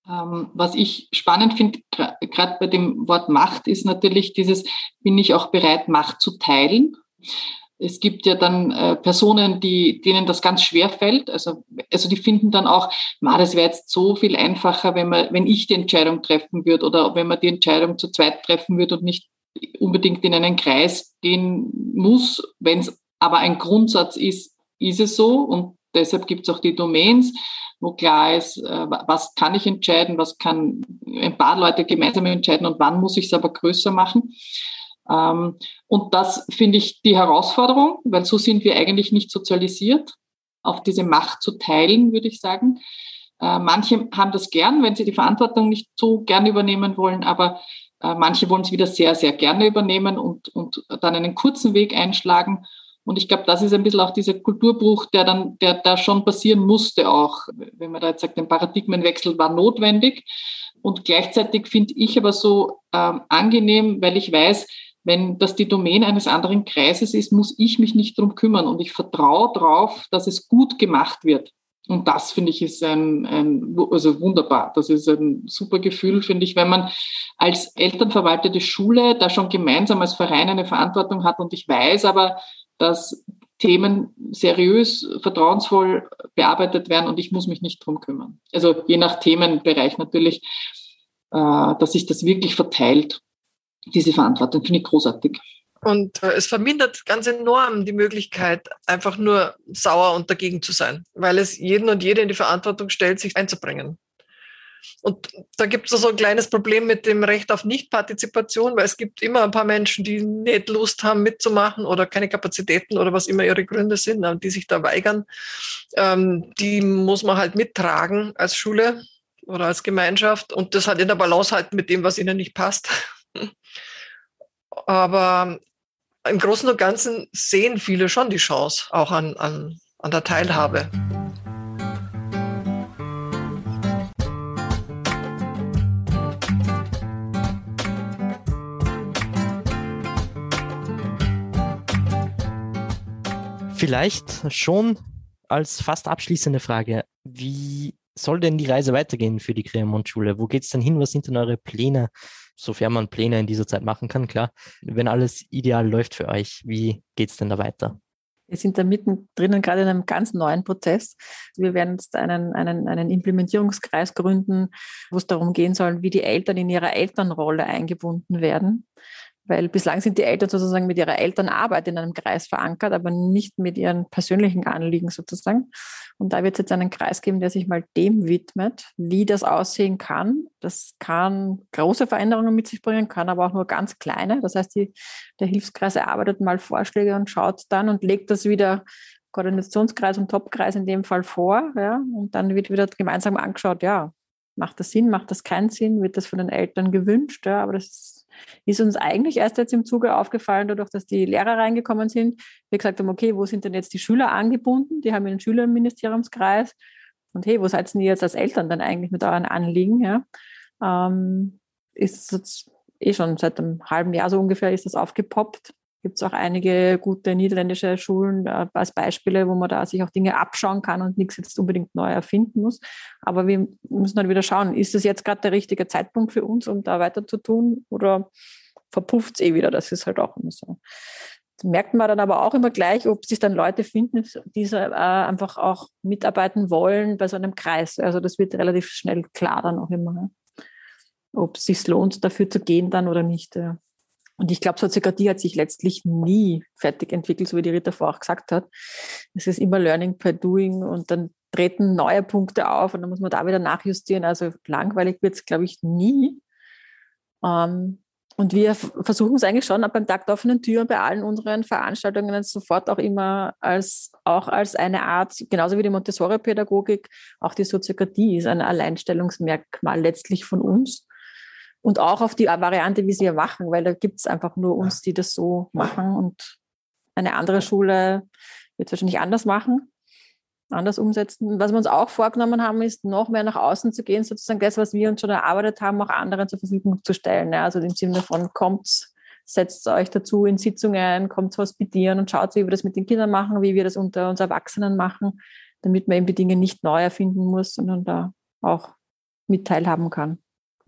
Ähm, was ich spannend finde, gerade bei dem Wort Macht, ist natürlich dieses, bin ich auch bereit, Macht zu teilen? Es gibt ja dann äh, Personen, die, denen das ganz schwer fällt. Also, also die finden dann auch, ma, das wäre jetzt so viel einfacher, wenn man, wenn ich die Entscheidung treffen würde oder wenn man die Entscheidung zu zweit treffen würde und nicht unbedingt in einen Kreis gehen muss. Wenn es aber ein Grundsatz ist, ist es so. Und deshalb gibt es auch die Domains, wo klar ist, äh, was kann ich entscheiden, was kann ein paar Leute gemeinsam entscheiden und wann muss ich es aber größer machen. Ähm, und das finde ich die Herausforderung, weil so sind wir eigentlich nicht sozialisiert, auf diese Macht zu teilen, würde ich sagen. Äh, manche haben das gern, wenn sie die Verantwortung nicht so gern übernehmen wollen, aber äh, manche wollen es wieder sehr, sehr gerne übernehmen und, und dann einen kurzen Weg einschlagen. Und ich glaube, das ist ein bisschen auch dieser Kulturbruch, der dann, der da schon passieren musste auch. Wenn man da jetzt sagt, ein Paradigmenwechsel war notwendig. Und gleichzeitig finde ich aber so ähm, angenehm, weil ich weiß, wenn das die Domain eines anderen Kreises ist, muss ich mich nicht drum kümmern und ich vertraue darauf, dass es gut gemacht wird. Und das finde ich ist ein, ein, also wunderbar. Das ist ein super Gefühl, finde ich, wenn man als elternverwaltete Schule da schon gemeinsam als Verein eine Verantwortung hat. Und ich weiß aber, dass Themen seriös, vertrauensvoll bearbeitet werden und ich muss mich nicht drum kümmern. Also je nach Themenbereich natürlich, äh, dass sich das wirklich verteilt diese Verantwortung. Finde ich großartig. Und äh, es vermindert ganz enorm die Möglichkeit, einfach nur sauer und dagegen zu sein, weil es jeden und jede in die Verantwortung stellt, sich einzubringen. Und da gibt es so ein kleines Problem mit dem Recht auf Nichtpartizipation, weil es gibt immer ein paar Menschen, die nicht Lust haben mitzumachen oder keine Kapazitäten oder was immer ihre Gründe sind, die sich da weigern. Ähm, die muss man halt mittragen als Schule oder als Gemeinschaft und das halt in der Balance halten mit dem, was ihnen nicht passt. Aber im Großen und Ganzen sehen viele schon die Chance auch an, an, an der Teilhabe. Vielleicht schon als fast abschließende Frage, wie soll denn die Reise weitergehen für die Cremont-Schule? Wo geht es denn hin? Was sind denn eure Pläne sofern man Pläne in dieser Zeit machen kann, klar. Wenn alles ideal läuft für euch, wie geht es denn da weiter? Wir sind da mittendrin gerade in einem ganz neuen Prozess. Wir werden jetzt einen, einen, einen Implementierungskreis gründen, wo es darum gehen soll, wie die Eltern in ihrer Elternrolle eingebunden werden. Weil bislang sind die Eltern sozusagen mit ihrer Elternarbeit in einem Kreis verankert, aber nicht mit ihren persönlichen Anliegen sozusagen. Und da wird es jetzt einen Kreis geben, der sich mal dem widmet, wie das aussehen kann. Das kann große Veränderungen mit sich bringen, kann aber auch nur ganz kleine. Das heißt, die, der Hilfskreis erarbeitet mal Vorschläge und schaut dann und legt das wieder Koordinationskreis und Topkreis in dem Fall vor. Ja, und dann wird wieder gemeinsam angeschaut, ja, macht das Sinn, macht das keinen Sinn, wird das von den Eltern gewünscht, ja, aber das ist ist uns eigentlich erst jetzt im Zuge aufgefallen, dadurch, dass die Lehrer reingekommen sind. Wir gesagt haben, okay, wo sind denn jetzt die Schüler angebunden? Die haben einen Schülerministeriumskreis. Und hey, wo seid ihr jetzt als Eltern dann eigentlich mit euren Anliegen? Ja? Ähm, ist jetzt eh schon seit einem halben Jahr so ungefähr ist das aufgepoppt gibt es auch einige gute niederländische Schulen äh, als Beispiele, wo man da sich auch Dinge abschauen kann und nichts jetzt unbedingt neu erfinden muss. Aber wir müssen dann wieder schauen, ist das jetzt gerade der richtige Zeitpunkt für uns, um da weiter zu tun oder verpufft es eh wieder? Das ist halt auch immer so. Das merkt man dann aber auch immer gleich, ob sich dann Leute finden, die äh, einfach auch mitarbeiten wollen bei so einem Kreis. Also das wird relativ schnell klar dann auch immer, ne? ob es sich lohnt, dafür zu gehen dann oder nicht. Ja. Und ich glaube, Soziokratie hat sich letztlich nie fertig entwickelt, so wie die Rita vorher auch gesagt hat. Es ist immer Learning by Doing und dann treten neue Punkte auf und dann muss man da wieder nachjustieren. Also langweilig wird es, glaube ich, nie. Ähm, und wir versuchen es eigentlich schon beim Tag der offenen Tür bei allen unseren Veranstaltungen sofort auch immer als, auch als eine Art, genauso wie die Montessori-Pädagogik, auch die Soziokratie ist ein Alleinstellungsmerkmal letztlich von uns. Und auch auf die Variante, wie sie ja machen, weil da gibt es einfach nur uns, die das so machen und eine andere Schule wird es wahrscheinlich anders machen anders umsetzen. Was wir uns auch vorgenommen haben, ist noch mehr nach außen zu gehen, sozusagen das, was wir uns schon erarbeitet haben, auch anderen zur Verfügung zu stellen. Ja, also im Sinne von kommt, setzt euch dazu in Sitzungen, kommt hospitieren und schaut, wie wir das mit den Kindern machen, wie wir das unter uns Erwachsenen machen, damit man eben die Dinge nicht neu erfinden muss, sondern da auch mit teilhaben kann.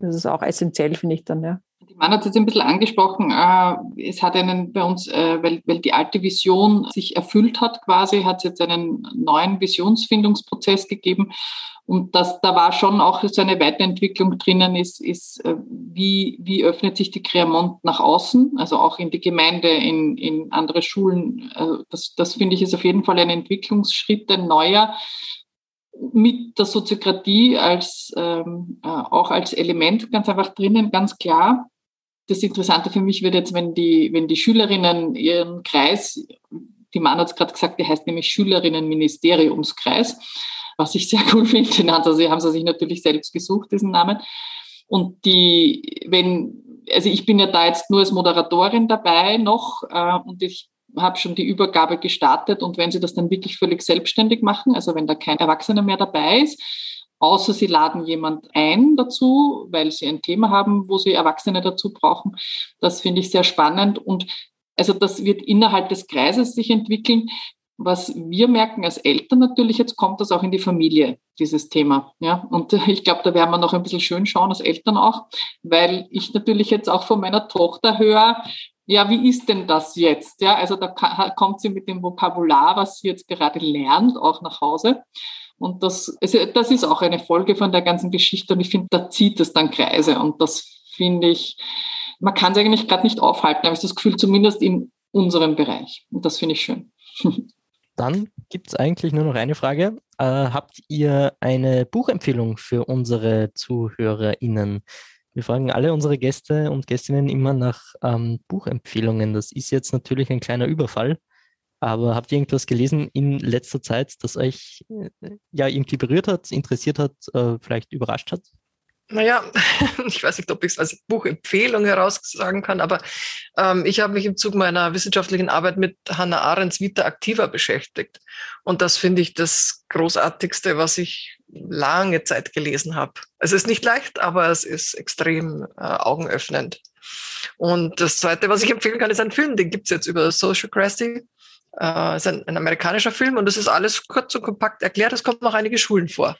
Das ist auch essentiell, finde ich dann, ja. Die Mann hat es jetzt ein bisschen angesprochen. Äh, es hat einen bei uns, äh, weil, die alte Vision sich erfüllt hat quasi, hat es jetzt einen neuen Visionsfindungsprozess gegeben. Und das, da war schon auch so eine Weiterentwicklung drinnen, ist, ist äh, wie, wie öffnet sich die Creamont nach außen, also auch in die Gemeinde, in, in andere Schulen. Das, das finde ich ist auf jeden Fall ein Entwicklungsschritt, ein neuer mit der Soziokratie als ähm, äh, auch als Element ganz einfach drinnen, ganz klar das Interessante für mich wird jetzt, wenn die, wenn die Schülerinnen ihren Kreis, die Mann hat es gerade gesagt, der heißt nämlich Schülerinnenministeriumskreis, was ich sehr cool finde. Also sie haben sie sich natürlich selbst gesucht, diesen Namen. Und die, wenn, also ich bin ja da jetzt nur als Moderatorin dabei noch äh, und ich habe schon die Übergabe gestartet und wenn sie das dann wirklich völlig selbstständig machen, also wenn da kein Erwachsener mehr dabei ist, außer sie laden jemand ein dazu, weil sie ein Thema haben, wo sie Erwachsene dazu brauchen. Das finde ich sehr spannend und also das wird innerhalb des Kreises sich entwickeln. Was wir merken als Eltern natürlich, jetzt kommt das auch in die Familie, dieses Thema. Ja, und ich glaube, da werden wir noch ein bisschen schön schauen als Eltern auch, weil ich natürlich jetzt auch von meiner Tochter höre, ja, wie ist denn das jetzt? Ja, also da kommt sie mit dem Vokabular, was sie jetzt gerade lernt, auch nach Hause. Und das, also das ist auch eine Folge von der ganzen Geschichte. Und ich finde, da zieht es dann Kreise. Und das finde ich, man kann es eigentlich gerade nicht aufhalten, habe ich das Gefühl, zumindest in unserem Bereich. Und das finde ich schön. Dann gibt es eigentlich nur noch eine Frage. Äh, habt ihr eine Buchempfehlung für unsere ZuhörerInnen? Wir fragen alle unsere Gäste und Gästinnen immer nach ähm, Buchempfehlungen. Das ist jetzt natürlich ein kleiner Überfall. Aber habt ihr irgendwas gelesen in letzter Zeit, das euch äh, ja irgendwie berührt hat, interessiert hat, äh, vielleicht überrascht hat? Naja, ich weiß nicht, ob ich es als Buchempfehlung heraussagen kann, aber ähm, ich habe mich im Zuge meiner wissenschaftlichen Arbeit mit Hannah Arendts Vita Activa beschäftigt. Und das finde ich das Großartigste, was ich lange Zeit gelesen habe. Es ist nicht leicht, aber es ist extrem äh, augenöffnend. Und das Zweite, was ich empfehlen kann, ist ein Film, den gibt es jetzt über Sociocracy. Äh, ist ein, ein, amerikanischer Film und das ist alles kurz und kompakt erklärt. Es kommt noch einige Schulen vor.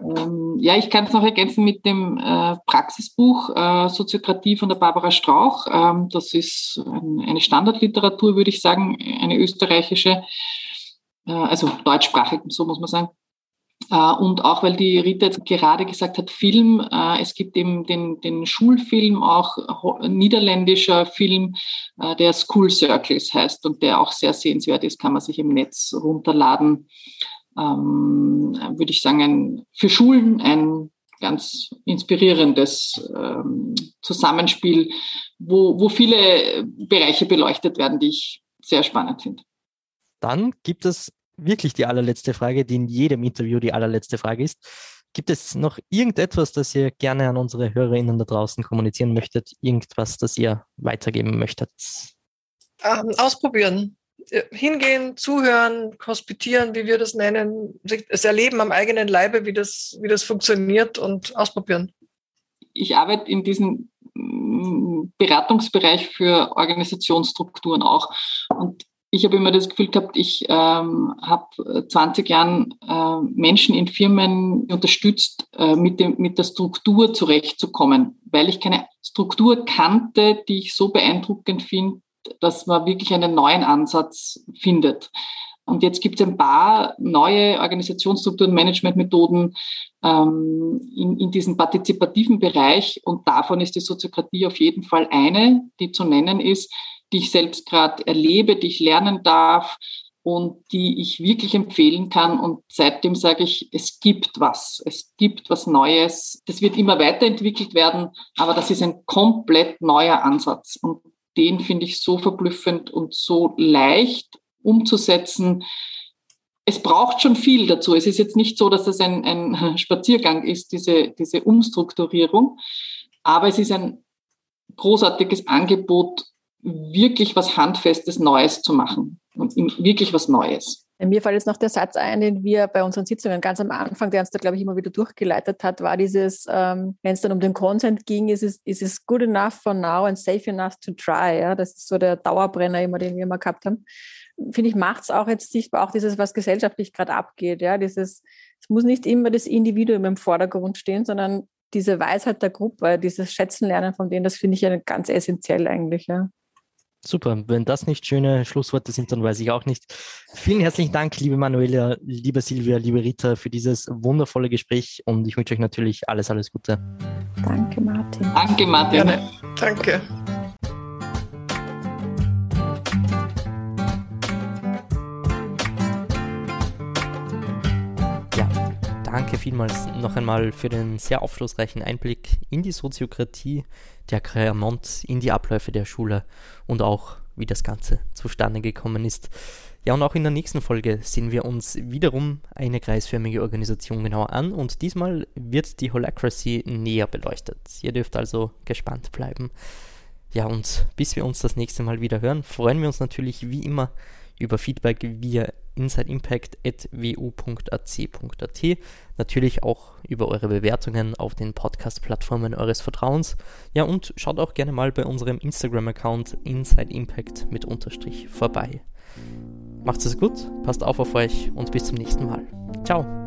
Ähm, ja, ich kann es noch ergänzen mit dem äh, Praxisbuch äh, Soziokratie von der Barbara Strauch. Ähm, das ist ein, eine Standardliteratur, würde ich sagen, eine österreichische, äh, also deutschsprachig, so muss man sagen. Äh, und auch weil die Rita jetzt gerade gesagt hat, Film, äh, es gibt eben den, den Schulfilm, auch niederländischer Film, äh, der School Circles heißt und der auch sehr sehenswert ist, kann man sich im Netz runterladen. Ähm, würde ich sagen, ein, für Schulen ein ganz inspirierendes ähm, Zusammenspiel, wo, wo viele Bereiche beleuchtet werden, die ich sehr spannend finde. Dann gibt es wirklich die allerletzte Frage, die in jedem Interview die allerletzte Frage ist. Gibt es noch irgendetwas, das ihr gerne an unsere HörerInnen da draußen kommunizieren möchtet? Irgendwas, das ihr weitergeben möchtet? Ähm, ausprobieren. Äh, hingehen, zuhören, hospitieren, wie wir das nennen, es erleben am eigenen Leibe, wie das, wie das funktioniert und ausprobieren. Ich arbeite in diesem mm, Beratungsbereich für Organisationsstrukturen auch. Und ich habe immer das Gefühl gehabt, ich ähm, habe 20 Jahren äh, Menschen in Firmen unterstützt, äh, mit, dem, mit der Struktur zurechtzukommen, weil ich keine Struktur kannte, die ich so beeindruckend finde, dass man wirklich einen neuen Ansatz findet. Und jetzt gibt es ein paar neue Organisationsstrukturen, Managementmethoden ähm, in, in diesem partizipativen Bereich. Und davon ist die Soziokratie auf jeden Fall eine, die zu nennen ist, die ich selbst gerade erlebe, die ich lernen darf und die ich wirklich empfehlen kann. Und seitdem sage ich, es gibt was, es gibt was Neues. Das wird immer weiterentwickelt werden, aber das ist ein komplett neuer Ansatz. Und den finde ich so verblüffend und so leicht umzusetzen. Es braucht schon viel dazu. Es ist jetzt nicht so, dass das ein, ein Spaziergang ist, diese, diese Umstrukturierung, aber es ist ein großartiges Angebot, wirklich was Handfestes, Neues zu machen und wirklich was Neues. Mir fällt jetzt noch der Satz ein, den wir bei unseren Sitzungen ganz am Anfang, der uns da, glaube ich, immer wieder durchgeleitet hat, war dieses, ähm, wenn es dann um den Consent ging, ist es, ist good enough for now and safe enough to try. Ja? Das ist so der Dauerbrenner immer, den wir immer gehabt haben. Finde ich, macht es auch jetzt sichtbar, auch dieses, was gesellschaftlich gerade abgeht. Ja? Dieses, es muss nicht immer das Individuum im Vordergrund stehen, sondern diese Weisheit der Gruppe, dieses Schätzenlernen von denen, das finde ich ja ganz essentiell eigentlich. Ja. Super, wenn das nicht schöne Schlussworte sind, dann weiß ich auch nicht. Vielen herzlichen Dank, liebe Manuela, liebe Silvia, liebe Rita, für dieses wundervolle Gespräch und ich wünsche euch natürlich alles, alles Gute. Danke, Martin. Danke, Martin. Gerne. Danke. Danke vielmals noch einmal für den sehr aufschlussreichen Einblick in die Soziokratie der Claremont, in die Abläufe der Schule und auch wie das Ganze zustande gekommen ist. Ja, und auch in der nächsten Folge sehen wir uns wiederum eine kreisförmige Organisation genauer an und diesmal wird die Holacracy näher beleuchtet. Ihr dürft also gespannt bleiben. Ja, und bis wir uns das nächste Mal wieder hören, freuen wir uns natürlich wie immer über Feedback via insideimpact.wu.ac.at. Natürlich auch über eure Bewertungen auf den Podcast-Plattformen eures Vertrauens. Ja, und schaut auch gerne mal bei unserem Instagram-Account InsideImpact mit Unterstrich vorbei. Macht's es gut, passt auf auf euch und bis zum nächsten Mal. Ciao!